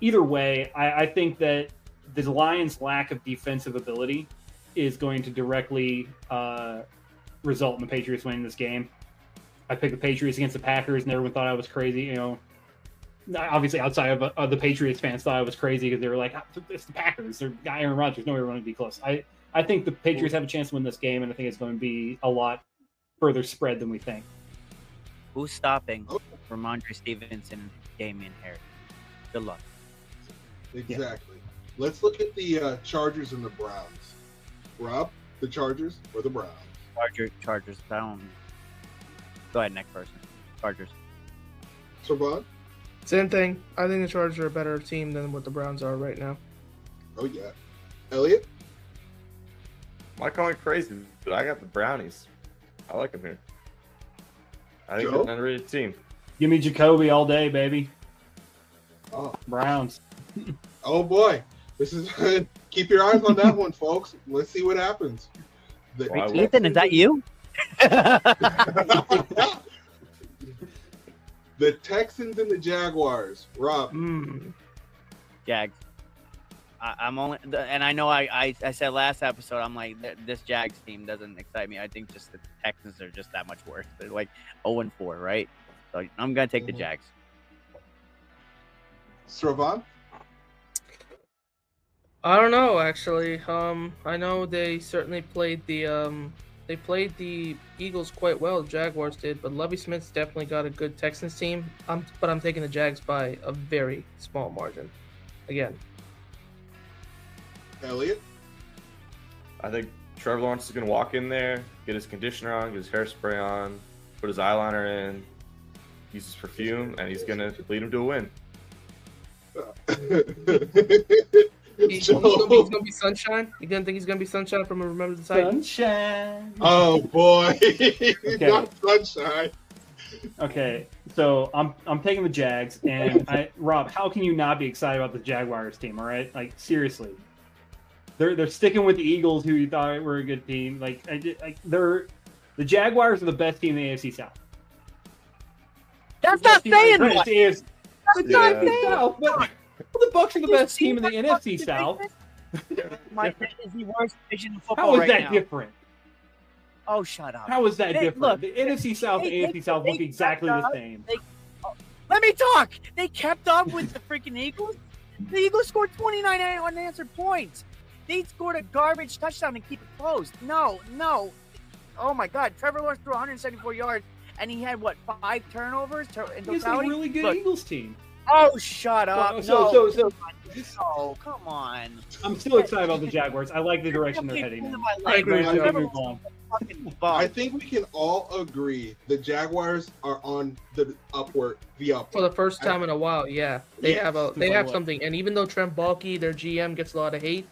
Either way, I, I think that the Lions' lack of defensive ability is going to directly uh, result in the Patriots winning this game. I picked the Patriots against the Packers, and everyone thought I was crazy. You know, obviously outside of uh, the Patriots fans thought I was crazy because they were like, "It's the Packers. They're Aaron Rodgers. No, we're going to be close." I I think the Patriots have a chance to win this game, and I think it's going to be a lot further spread than we think. Who's stopping Rhamondre Stevenson, Damien Harris? Good luck. Exactly. Yeah. Let's look at the uh, Chargers and the Browns. Rob, the Chargers or the Browns? Chargers. Chargers. I don't. Go ahead, next person. Chargers. Sravan? Same thing. I think the Chargers are a better team than what the Browns are right now. Oh yeah. Elliot? Might call me crazy, but I got the Brownies. I like them here. I think Joe? they're an underrated team. Give me Jacoby all day, baby. Oh. Browns. oh boy. This is keep your eyes on that one, folks. Let's see what happens. The, well, Ethan, is that you? the Texans and the Jaguars. Rob. Mm. Jags. I, am only, and I know I, I, I, said last episode, I'm like, this Jags team doesn't excite me. I think just the Texans are just that much worse. They're like 0 and 4, right? So I'm gonna take the mm-hmm. Jags. Sravan? I don't know actually. Um, I know they certainly played the um, they played the Eagles quite well. The Jaguars did, but Lovie Smith's definitely got a good Texans team. I'm, but I'm taking the Jags by a very small margin. Again, Elliot? I think Trevor Lawrence is going to walk in there, get his conditioner on, get his hairspray on, put his eyeliner in, use his perfume, and he's going to lead him to a win. he's, gonna be, be sunshine. You gonna think he's gonna be sunshine from a Remember the Titans? Sunshine. Oh boy, okay. not sunshine. Okay, so I'm I'm taking the Jags, and I Rob, how can you not be excited about the Jaguars team? All right, like seriously, they're they're sticking with the Eagles, who you thought were a good team. Like, I, I, they're the Jaguars are the best team in the AFC South. That's not saying much. That's not saying South, but the Bucks are the best team in the NFC South. My is the worst division in football How is right that now. different? Oh, shut up. How is that they, different? Look, the NFC South and AFC South look exactly the same. They, oh, let me talk. They kept up with the freaking Eagles. The Eagles scored 29 unanswered points. They scored a garbage touchdown and keep it close. No, no. Oh my God, Trevor Lawrence threw 174 yards and he had what five turnovers in He's a really good Look, Eagles team. Oh, shut up! Well, so, no, so, so, no, come on. I'm still excited about the Jaguars. I like the direction they're heading. In. I agree. I think we can all agree the Jaguars are on the upward, the up. For the first time in a while, yeah, they yes, have a they have something. And even though Trent Baalke, their GM, gets a lot of hate,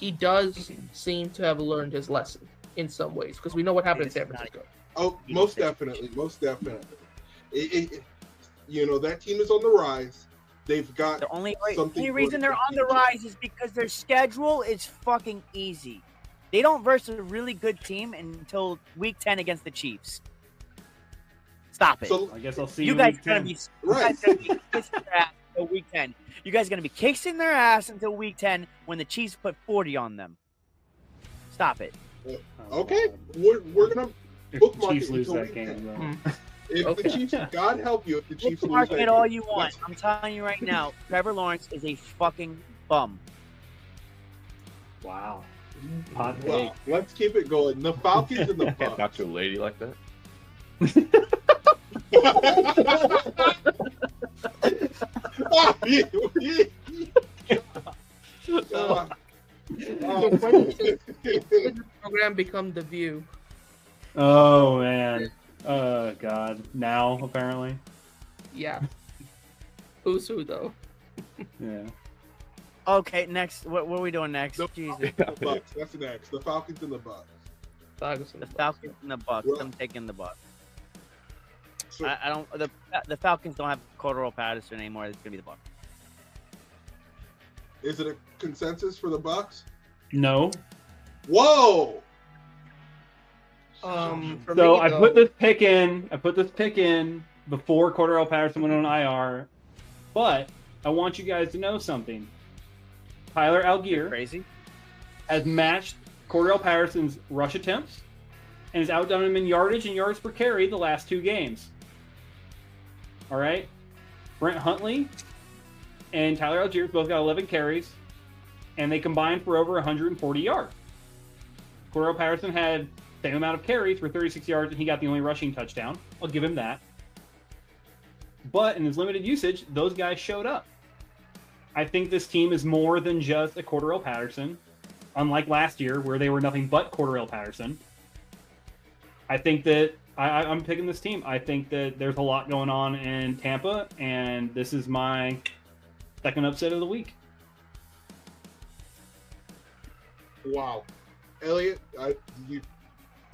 he does seem to have learned his lesson in some ways because we know what happened in San Francisco. Oh, most definitely, most definitely. It, it, you know that team is on the rise. They've got the only, only reason they're on the rise is because their schedule is fucking easy. They don't verse a really good team until week ten against the Chiefs. Stop it. So, I guess I'll see you, you guys gonna be, right. guys gonna be until week 10. You guys are going to be kissing their ass until week 10 when the Chiefs put 40 on them. Stop it. Uh, okay, we're, we're gonna bookmark the Chiefs it lose that game, though. Hmm. if Okay. the Chiefs, God help you, if the Chiefs lose Mark that it all game. you want. I'm telling you right now, Trevor Lawrence is a fucking bum. Wow. Hot. Well, let's keep it going. The Falcons and the Can't talk to a lady like that. So when did the program become the View? Oh man. Oh god. Now apparently. Yeah. Who's who though? Yeah. Okay, next. What, what are we doing next? the Jesus. The Bucks. That's next. The Falcons and the Bucks. Falcons and The Bucks. Falcons and the Bucks. Well- I'm taking the Bucks. So, I, I don't. The the Falcons don't have Cordarrelle Patterson anymore. It's gonna be the Bucks. is it a consensus for the Bucks? No. Whoa! Um, So me, I though, put this pick in. I put this pick in before Cordarrelle Patterson went on IR, but I want you guys to know something. Tyler Allgeier Crazy. has matched Cordarrelle Patterson's rush attempts and has outdone him in yardage and yards per carry the last two games. All right. Brent Huntley and Tyler Allgeier both got 11 carries, and they combined for over 140 yards. Cordarrelle Patterson had same amount of carries for 36 yards, and he got the only rushing touchdown. I'll give him that. But in his limited usage, those guys showed up. I think this team is more than just a Cordarrelle Patterson unlike last year where they were nothing but Cordarrelle Patterson. I think that I, I- I'm picking this team. I think that there's a lot going on in Tampa, and this is my second upset of the week. Wow. Elliot, I, you,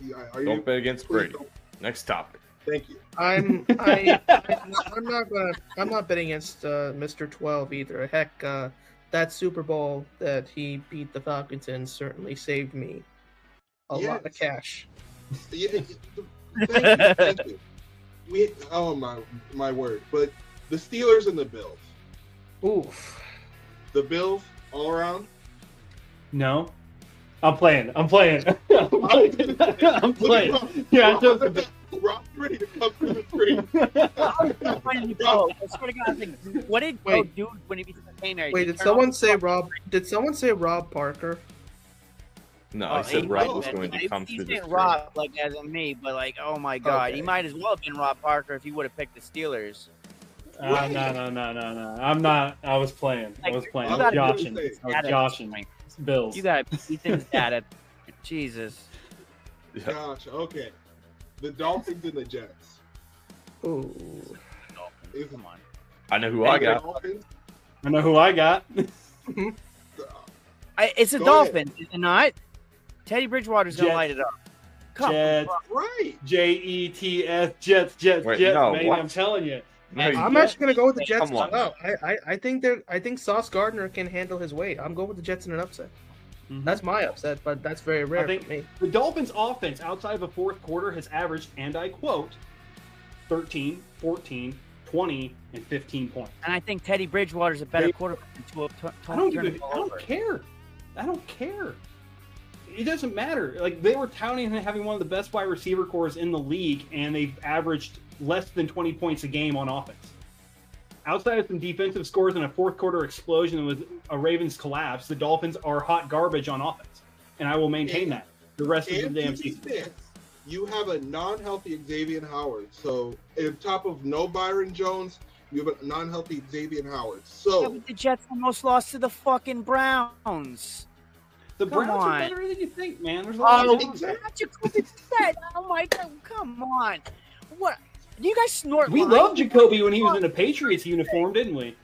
you, are you? Don't bet against Brady. don't- Next topic. Thank you. I'm I, I I'm not gonna I'm not betting against uh, Mr. Twelve either. Heck, uh, that Super Bowl that he beat the Falcons in certainly saved me a lot of cash. Yeah, thank you. Thank you. We, oh my, my word! But the Steelers and the Bills. Oof. The Bills all around. No, I'm playing. I'm playing. I'm playing. I'm playing. Yeah, I'm just. Rob's ready to come through the screen. Oh, I swear to God, I was like, what did Joe Wait. do when he beat the St. Mary? Wait, He did someone say Rob? Did someone say Rob Parker? No, Oh, I said he Rob was going to come He's through saying this. Rob, like as in me, but like, oh my God, he might as well have been Rob Parker if he would have picked the Steelers. Uh, no, no, no, no, no. I'm not. I was playing. I was playing. I You was gotta joshing. do I was joshing. Bills. You got Ethan's dad at Jesus. Yeah. Gosh, okay. The Dolphins and the Jets. Ooh. Is- Come on. I know who I got. Dolphins, I know who I got. I, it's the Go Dolphins, is it not? Teddy Bridgewater's gonna Jets. light it up. Come Jets. on. right. J E T S Jets Jets Wait, Jets. no, baby, what? I'm telling you. No, I'm didn't. actually gonna go with the Jets Come on. well. I, I, I think they're I think Sauce Gardner can handle his weight. I'm going with the Jets in an upset. Mhm. That's my upset, but that's very rare I think- for me. The Dolphins' offense outside of the fourth quarter has averaged, and I quote, 13, 14, 20, and 15 points. And I think Teddy Bridgewater's a better They- quarterback than Tua. Tua- I don't give a, I don't care. I don't care. It doesn't matter. Like they were touting him having one of the best wide receiver cores in the league, and they've averaged less than 20 points a game on offense. Outside of some defensive scores and a fourth quarter explosion with a Ravens collapse, the Dolphins are hot garbage on offense, and I will maintain And- that the rest of the damn to season. fair, you have a non-healthy Xavier Howard. So, on top of no Byron Jones, you have a non-healthy Xavier Howard. Yeah, So, but the Jets almost lost to the fucking Browns. The Come Browns on. are better than you think, man. There's a lot Oh, of talent there. not Jacoby Brissett. Oh my God! Come on. What? Do you guys snort? We loved Jacoby when he was in a Patriots uniform, didn't we?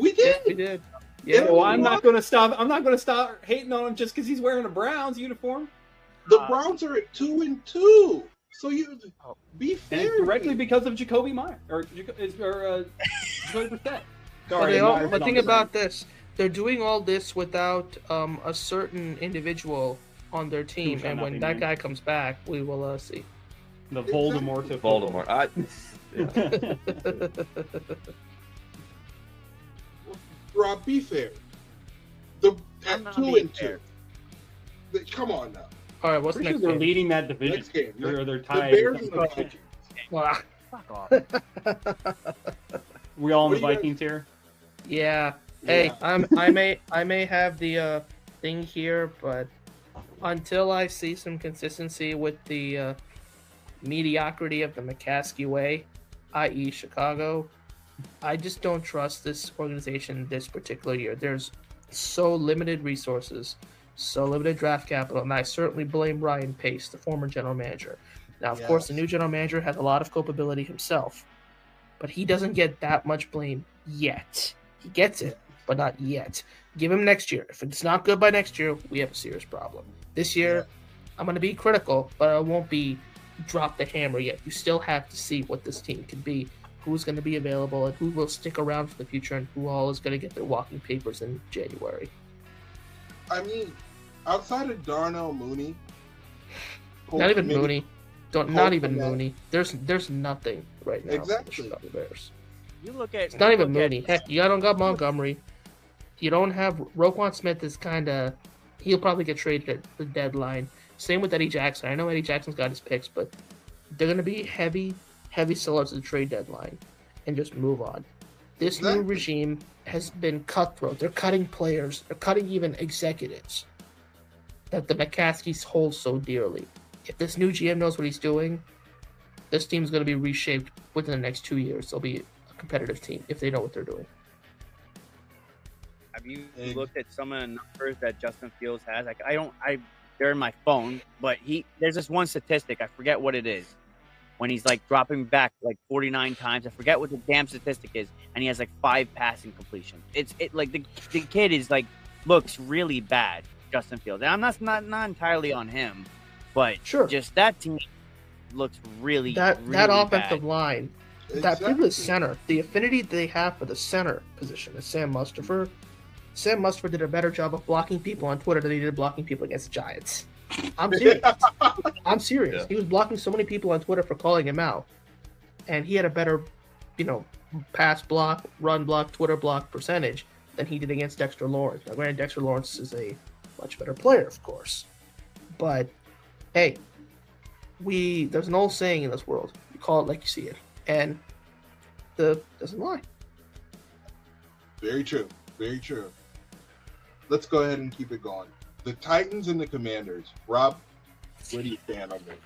we did. We did. Yeah, Yeah. Well, I'm not going to stop. I'm not going to stop hating on him just because he's wearing a Browns uniform. The Uh, Browns are at two and two. So you Oh. be fair. it's directly because of Jacoby Meyer or, is- or uh, Jacoby Brissett. But, Sorry, they all, but think the about this: they're doing all this without um, a certain individual on their team, and when that man. guy comes back, we will uh, see. the Voldemort of football. Voldemort. I, yeah. Rob, be fair. The at two being and two. The- come on now. All right, what's the Pretty next sure they're game? leading that division. Next game. Or they're The tied. Bears and the Vikings. Well, Fuck off. we all in the do you guys- Vikings here? yeah. Hey, Yeah. I'm I may I may have the uh, thing here, but until I see some consistency with the uh, mediocrity of the McCaskey way, i.e., Chicago, I just don't trust this organization this particular year. There's so limited resources, so limited draft capital, and I certainly blame Ryan Pace, the former general manager. Now, of course, the new general manager has a lot of culpability himself, but he doesn't get that much blame yet. He gets it, but not yet. Give him next year. If it's not good by next year, we have a serious problem. This year, I'm going to be critical, but I won't be drop the hammer yet. You still have to see what this team can be, who's going to be available, and who will stick around for the future, and who all is going to get their walking papers in January. I mean, outside of Darnell Mooney, not even maybe- Mooney. Don't. Hope Not even from. Mooney. There's there's nothing right now. Exactly. The Bears. You look at. It's not even look at- Mooney. Heck, you don't got Montgomery. You don't have Roquan Smith is kind of. He'll probably get traded at the deadline. Same with Eddie Jackson. I know Eddie Jackson's got his picks, but they're going to be heavy, heavy sellers at the trade deadline, and just move on. This new regime has been cutthroat. They're cutting players. They're cutting even executives that the McCaskeys hold so dearly. If this new GM knows what he's doing, this team's going to be reshaped within the next two years. They'll be a competitive team if they know what they're doing. Have you Egg. looked at some of the numbers that Justin Fields has? Like, I don't, I, they're in my phone, but he, there's this one statistic, I forget what it is, when he's like dropping back like 49 times. I forget what the damn statistic is, and he has like five passing completions. It's it like the the kid is like looks really bad, Justin Fields. And I'm not not not entirely on him, but Sure. just that team looks really that really that offensive bad. line, that Exactly. previous center, the affinity they have for the center position is Sam Mustipher. Sam Mustipher did a better job of blocking people on Twitter than he did blocking people against the Giants. I'm serious. I'm serious. Yeah. He was blocking so many people on Twitter for calling him out, and he had a better, you know, pass block, run block, Twitter block percentage than he did against Dexter Lawrence. Now, granted, Dexter Lawrence is a much better player, of course, but hey, we there's an old saying in this world: you call it like you see it, and the doesn't lie. Very true. Very true. Let's go ahead and keep it going. The Titans and the Commanders. Rob, where do you stand on this?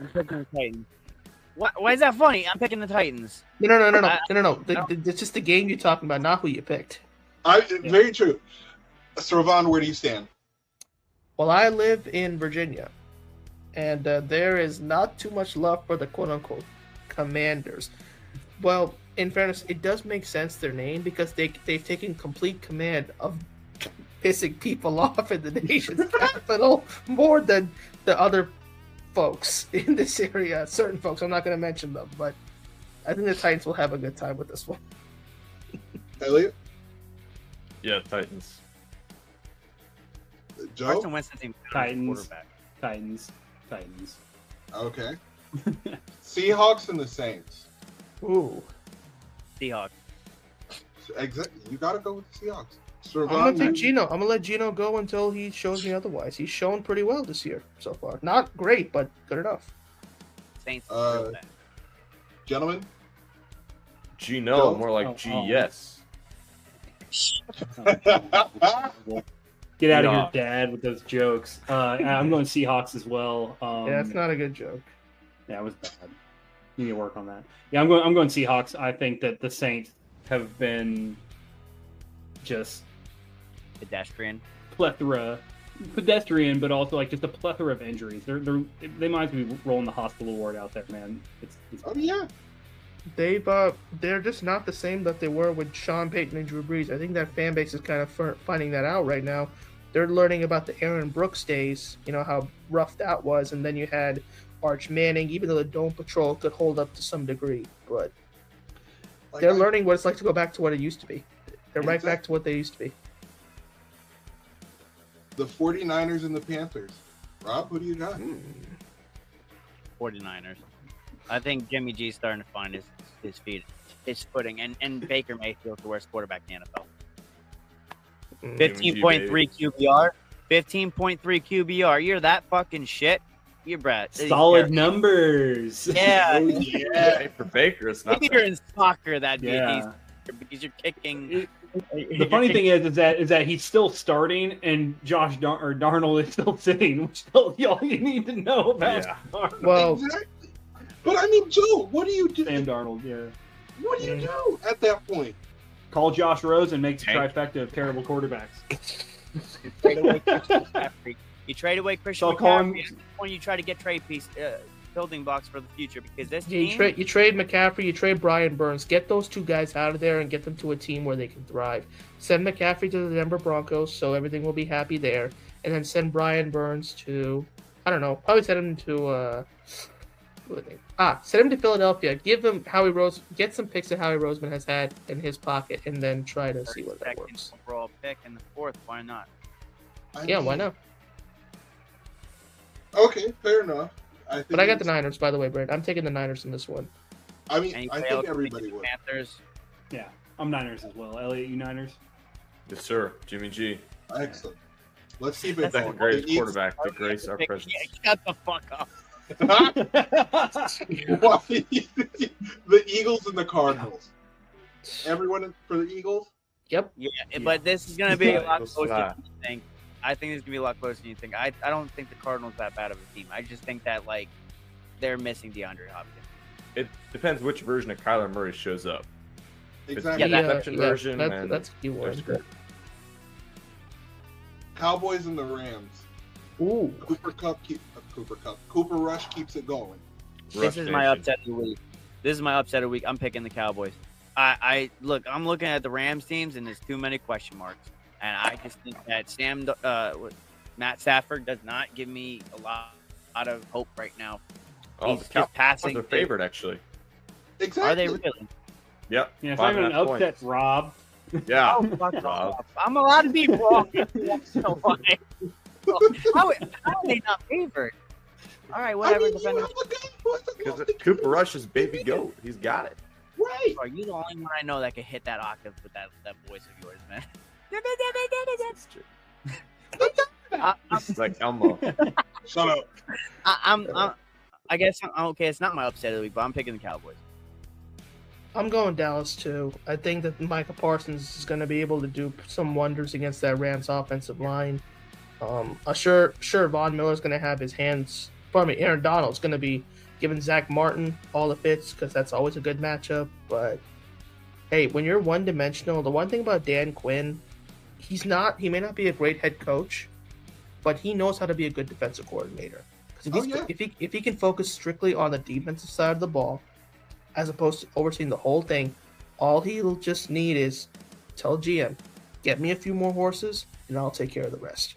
I'm picking the Titans. Why, why is that funny? I'm picking the Titans. No, no, no, no, no, no, no. no. The, the, it's just the game you're talking about, not who you picked. I very true. Sravan, where do you stand? Well, I live in Virginia, and uh, there is not too much love for the quote unquote commanders. Well, in fairness, it does make sense their name because they they've taken complete command of pissing people off in the nation's capital more than the other folks in this area. Certain folks, I'm not going to mention them, but I think the Titans will have a good time with this one. Elliot? Yeah, Titans. Joe? Carson Wentz doesn't even count as a Titans. quarterback. Titans. Titans. Okay. Seahawks and the Saints. Ooh, Seahawks. Exactly. You got to go with the Seahawks. I'm gonna take Gino. I'm gonna let Gino go until he shows me otherwise. He's shown pretty well this year so far. Not great, but good enough. Saints. Uh, gentlemen. Gino, no, Joe? more like Oh, G oh. yes. Get out of Yeah. here, Dad, with those jokes. Uh, I'm going Seahawks as well. Um, yeah, it's not a good joke. Yeah, it was bad. You need to work on that. Yeah, I'm going. I'm going Seahawks. I think that the Saints have been just pedestrian. plethora, pedestrian, but also like just a plethora of injuries. They're they're they might as well be rolling the hospital ward out there, man. It's, it's oh, yeah. They've uh, they're just not the same that they were with Sean Payton and Drew Brees. I think that fan base is kind of finding that out right now. They're learning about the Aaron Brooks days. You know how rough that was, and then you had Arch Manning. Even though the Dome Patrol could hold up to some degree, but Like, they're I- learning what it's like to go back to what it used to be. They're right back to what they used to be. The 49ers and the Panthers. Rob, who do you got? Hmm. 49ers. I think Jimmy G's starting to find his his feet, his footing, and and Baker Mayfield's the worst quarterback in the NFL. Mm. Fifteen point three QBR. Fifteen point three QBR. You're that fucking shit. You're Brett. Solid numbers. Yeah. Oh, yeah. Hey, for Baker, it's not Maybe you're in soccer that'd be Yeah. easier because you're kicking. The funny thing is, is that is that he's still starting, and Josh Dar- or Darnold is still sitting, which tells you all you need to know about Yeah. Darnold. Well, Exactly. But I mean, Joe, what do you do? Sam Darnold, yeah. What do you do at that point? Call Josh Rose and make the Tank. trifecta of terrible quarterbacks. trade away Christian McCaffrey. You trade away Christian So call him- McCaffrey when you try to get trade piece uh, building blocks for the future because this yeah, you team. trade you trade McCaffrey, you trade Brian Burns. Get those two guys out of there and get them to a team where they can thrive. Send McCaffrey to the Denver Broncos, so everything will be happy there, and then send Brian Burns to I don't know, probably send him to uh, what the ah, send him to Philadelphia. Give him Howie Rose, get some picks that Howie Roseman has had in his pocket, and then try to see what that 32nd works. overall pick in the fourth. Why not? I Yeah, mean, why not? Okay, fair enough. I think But I got the Niners, by the way, Brad. I'm taking the Niners in this one. I mean, Anybody I else think think everybody the would. Panthers. Yeah, I'm Niners as well. Elliot, you Niners? Yes, sir. Jimmy G. Excellent. Let's keep it Second going. greatest The Eagles- quarterback to grace our presence. Yeah, shut the fuck up. The Eagles and the Cardinals. Everyone for the Eagles? Yep. Yeah, but this is gonna be a lot Let's closer not. than you think. I think it's gonna be a lot closer than you think. I, I don't think the Cardinals that bad of a team. I just think that like they're missing DeAndre Hopkins. It depends which version of Kyler Murray shows up. Exactly. Yeah, Yeah, that- yeah, version, that's, man. that's key There's one. Cowboys and the Rams. Ooh. Cooper Kupp keep uh, Cooper Kupp. Cooper Rush keeps it going. This Rush is my upset of the week. This is my upset of the week. I'm picking the Cowboys. I, I look. I'm looking at the Rams teams, and there's too many question marks. And I just think that Sam, uh, Matt Stafford does not give me a lot, lot of hope right now. Oh, He's the just Cowboys passing. are favorite actually. Exactly. Are they really? Yep. Yeah, it's five not even and an upset, points. Rob. Yeah. Oh, fuck Rob. I'm allowed to be wrong. Once in a while. how, how are they not favored? All right, I whatever. mean, you defender. have a guy who hasn't Because lost a Cooper. Rush is baby goat. He's got it. Right. Are you the only one I know that can hit that octave with that, that voice of yours, man? I, I'm, It's like Elmo. Shut up. I, I'm, I'm, I guess I'm okay. It's not my upset of the week, but I'm picking the Cowboys. I'm going Dallas too. I think that Micah Parsons is going to be able to do some wonders against that Rams offensive line. Um, uh, sure, sure, Von Miller's going to have his hands. Pardon me, Aaron Donald's going to be giving Zack Martin all the fits because that's always a good matchup. But hey, when you're one dimensional, the one thing about Dan Quinn, he's not. He may not be a great head coach, but he knows how to be a good defensive coordinator. Because if, Oh, yeah. if he if he can focus strictly on the defensive side of the ball, as opposed to overseeing the whole thing, all he'll just need is tell GM, get me a few more horses, and I'll take care of the rest.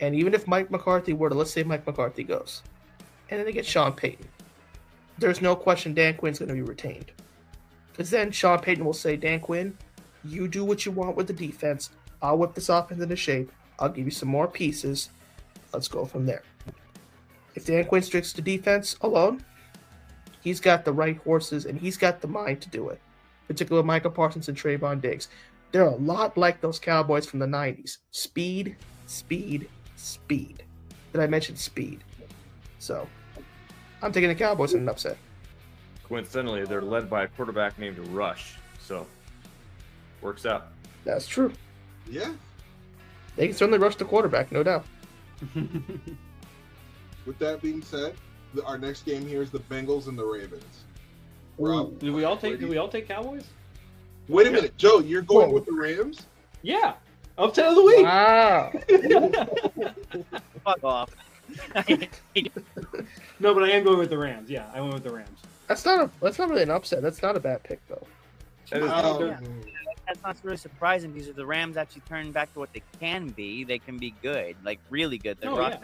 And even if Mike McCarthy were to, let's say Mike McCarthy goes, and then they get Sean Payton, there's no question Dan Quinn's going to be retained. Because then Sean Payton will say, Dan Quinn, you do what you want with the defense. I'll whip this offense into shape. I'll give you some more pieces. Let's go from there. If Dan Quinn sticks to defense alone, he's got the right horses and he's got the mind to do it. Particularly Michael Parsons and Trevon Diggs. They're a lot like those Cowboys from the 90s. Speed, speed, speed. Did I mention speed? So, I'm taking the Cowboys in an upset. Coincidentally, they're led by a quarterback named Rush. So works out. That's true. Yeah. They can certainly rush the quarterback, no doubt. With that being said, the, our next game here is the Bengals and the Ravens. Rob, Did we all take? do Did we all take Cowboys? Wait a minute, Joe. You're going Whoa. with the Rams? Yeah. Upset of the week. Wow. Fuck off. No, but I am going with the Rams. Yeah, I went with the Rams. That's not a that's not really an upset. That's not a bad pick though. That is- Um, That's not really surprising because if the Rams actually turn back to what they can be, they can be good, like really good. The Oh, yeah.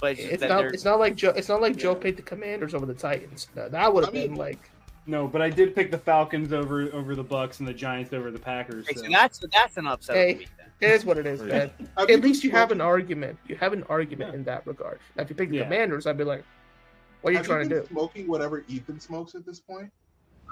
but it's It's not they're it's not like Joe it's not like Joe Yeah. picked the Commanders over the Titans. No, that would have I mean- been like No, but I did pick the Falcons over over the Bucks and the Giants over the Packers. Okay, so- so that's that's an upset Hey. of the week then. it is what it is, Yeah. man. have At least you have an argument. You have an argument Yeah. in that regard. Now, if you pick the Yeah. Commanders, I'd be like, "What are you have trying to been do?" Smoking whatever Ethan smokes at this point.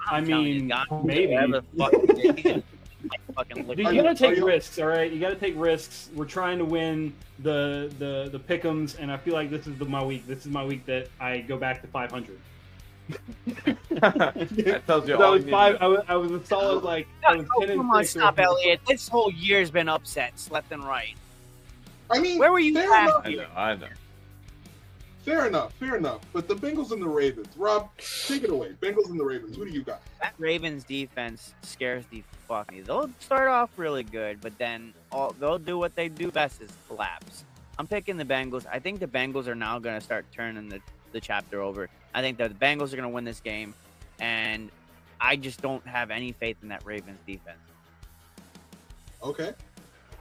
I I'm you, mean, God, maybe. whatever the fuck he did, he's fucking look. Dude, you gotta take risks, all right. You gotta take risks. We're trying to win the the the pickums, and I feel like this is the, my week. This is my week that I go back to 500. that tells you I all was five. I was, I was a solid like. I was 10 and come on, six or- stop, Elliot. This whole year's been upsets left and right. I mean, Where were you fair last enough. I know, I know. Fair enough, fair enough. But the Bengals and the Ravens. Rob, take it away. Bengals and the Ravens. Who do you got? That Ravens defense scares the fuck me. They'll start off really good, but then all they'll do what they do best is collapse. I'm picking the Bengals. I think the Bengals are now going to start turning the, the chapter over. I think that the Bengals are going to win this game, and I just don't have any faith in that Ravens defense. Okay.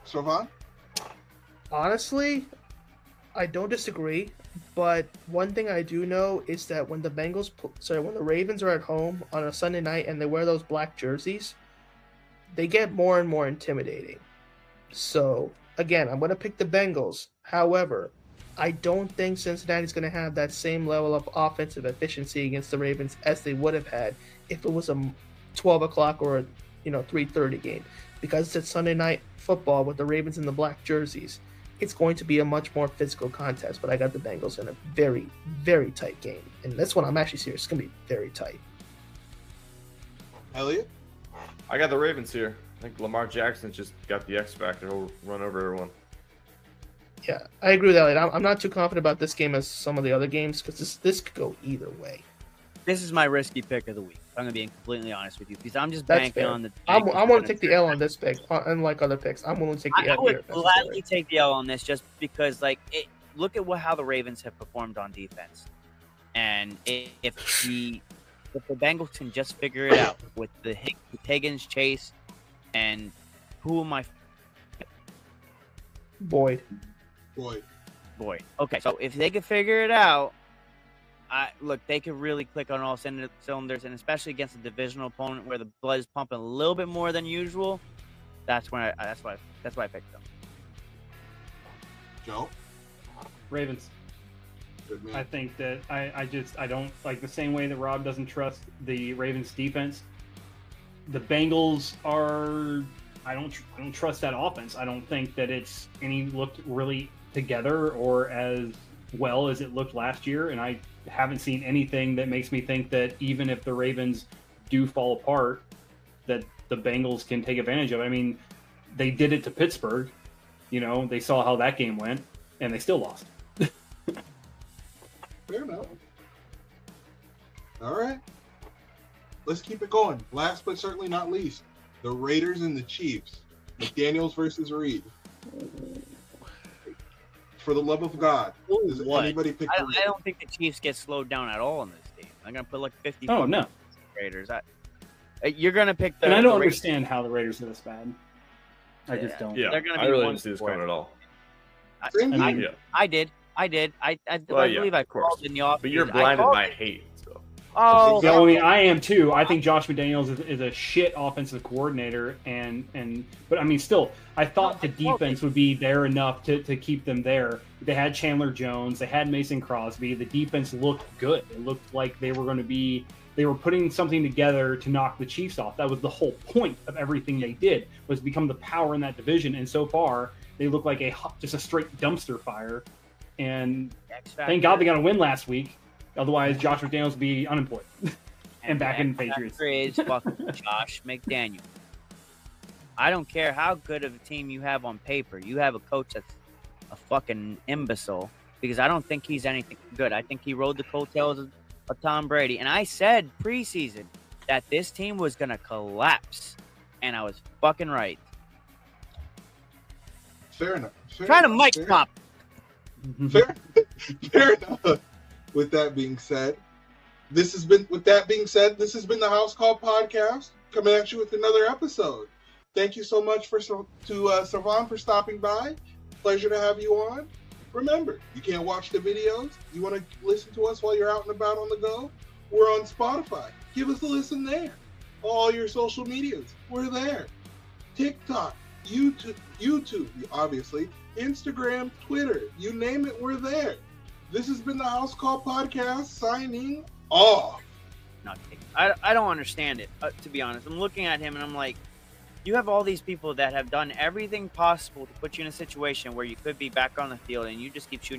Sravan? Honestly, I don't disagree, but one thing I do know is that when the Bengals, sorry, when the Ravens are at home on a Sunday night and they wear those black jerseys, they get more and more intimidating. So again, I'm going to pick the Bengals. However, I don't think Cincinnati's going to have that same level of offensive efficiency against the Ravens as they would have had if it was a 12 o'clock or a you know 3:30 game because it's Sunday night football with the Ravens in the black jerseys. It's going to be a much more physical contest, but I got the Bengals in a very, very tight game, and this one I'm actually serious. It's going to be very tight. Elliot? I got the Ravens here. I think Lamar Jackson just got the X factor. He'll run over everyone. Yeah, I agree with Elliot. I'm, I'm not too confident about this game as some of the other games because this this could go either way. This is my risky pick of the week. I'm going to be completely honest with you because I'm just That's banking fair. on the. I'm, I'm going to to take the L on this pick, uh, unlike other picks. I'm willing to take the I, I L would here. gladly take the L on this just because, like, it, look at what how the Ravens have performed on defense, and i if the if the Bengals can just figure it out with the Hig- Higgins, Chase, and who am I? Boyd. Boy. Boy, okay. So if they can figure it out, I look, they could really click on all cylinders, and especially against a divisional opponent where the blood is pumping a little bit more than usual. That's when I. That's why. That's why I picked them. Joe? Ravens. I think that I, I just I don't like the same way that Rob doesn't trust the Ravens defense. The Bengals are I don't I don't trust that offense. I don't think that it's any looked really together or as well as it looked last year, and I haven't seen anything that makes me think that even if the Ravens do fall apart, that the Bengals can take advantage of. it. I mean, they did it to Pittsburgh. You know, they saw how that game went, and they still lost. Fair enough. All right. Let's keep it going. Last but certainly not least, the Raiders and the Chiefs. McDaniels versus Reid. For the love of God, does what? anybody pick I, the I don't think the Chiefs get slowed down at all in this game. I'm gonna put like 50. Oh no. Raiders. I, uh, you're gonna pick the. And I don't Raiders. understand how the Raiders are this bad. I just Yeah. don't. Yeah, They're gonna I really didn't see this coming at all. Same I Yeah, I did. I did. I I, Well, I yeah, believe I of course. called in the office. but you're blinded by hate. So Oh, Yeah, I mean, I am too. I think Josh McDaniels is, is a shit offensive coordinator, and and but I mean, still, I thought the oh, defense would be there enough to, to keep them there. They had Chandler Jones, they had Mason Crosby. The defense looked good. It looked like they were going to be. They were putting something together to knock the Chiefs off. That was the whole point of everything they did was become the power in that division. And so far, they look like a just a straight dumpster fire. And thank God they got a win last week. Otherwise, Josh McDaniels would be unemployed. and back in the Patriots. is fucking Josh McDaniel. I don't care how good of a team you have on paper. You have a coach that's a fucking imbecile because I don't think he's anything good. I think he rode the coattails of, of Tom Brady. And I said preseason that this team was going to collapse. And I was fucking right. Fair enough. Fair Trying to enough. mic Fair- pop. Fair, fair enough. With that being said, this has been. With that being said, this has been the House Call podcast coming at you with another episode. Thank you so much for to uh, Sravan for stopping by. Pleasure to have you on. Remember, you can't watch the videos. You want to listen to us while you're out and about on the go? We're on Spotify. Give us a listen there. All your social medias, we're there. TikTok, YouTube, YouTube, obviously, Instagram, Twitter, you name it, we're there. This has been the House Call Podcast signing off. Not kidding. I, I don't understand it, uh, to be honest. I'm looking at him and I'm like, you have all these people that have done everything possible to put you in a situation where you could be back on the field, and you just keep shooting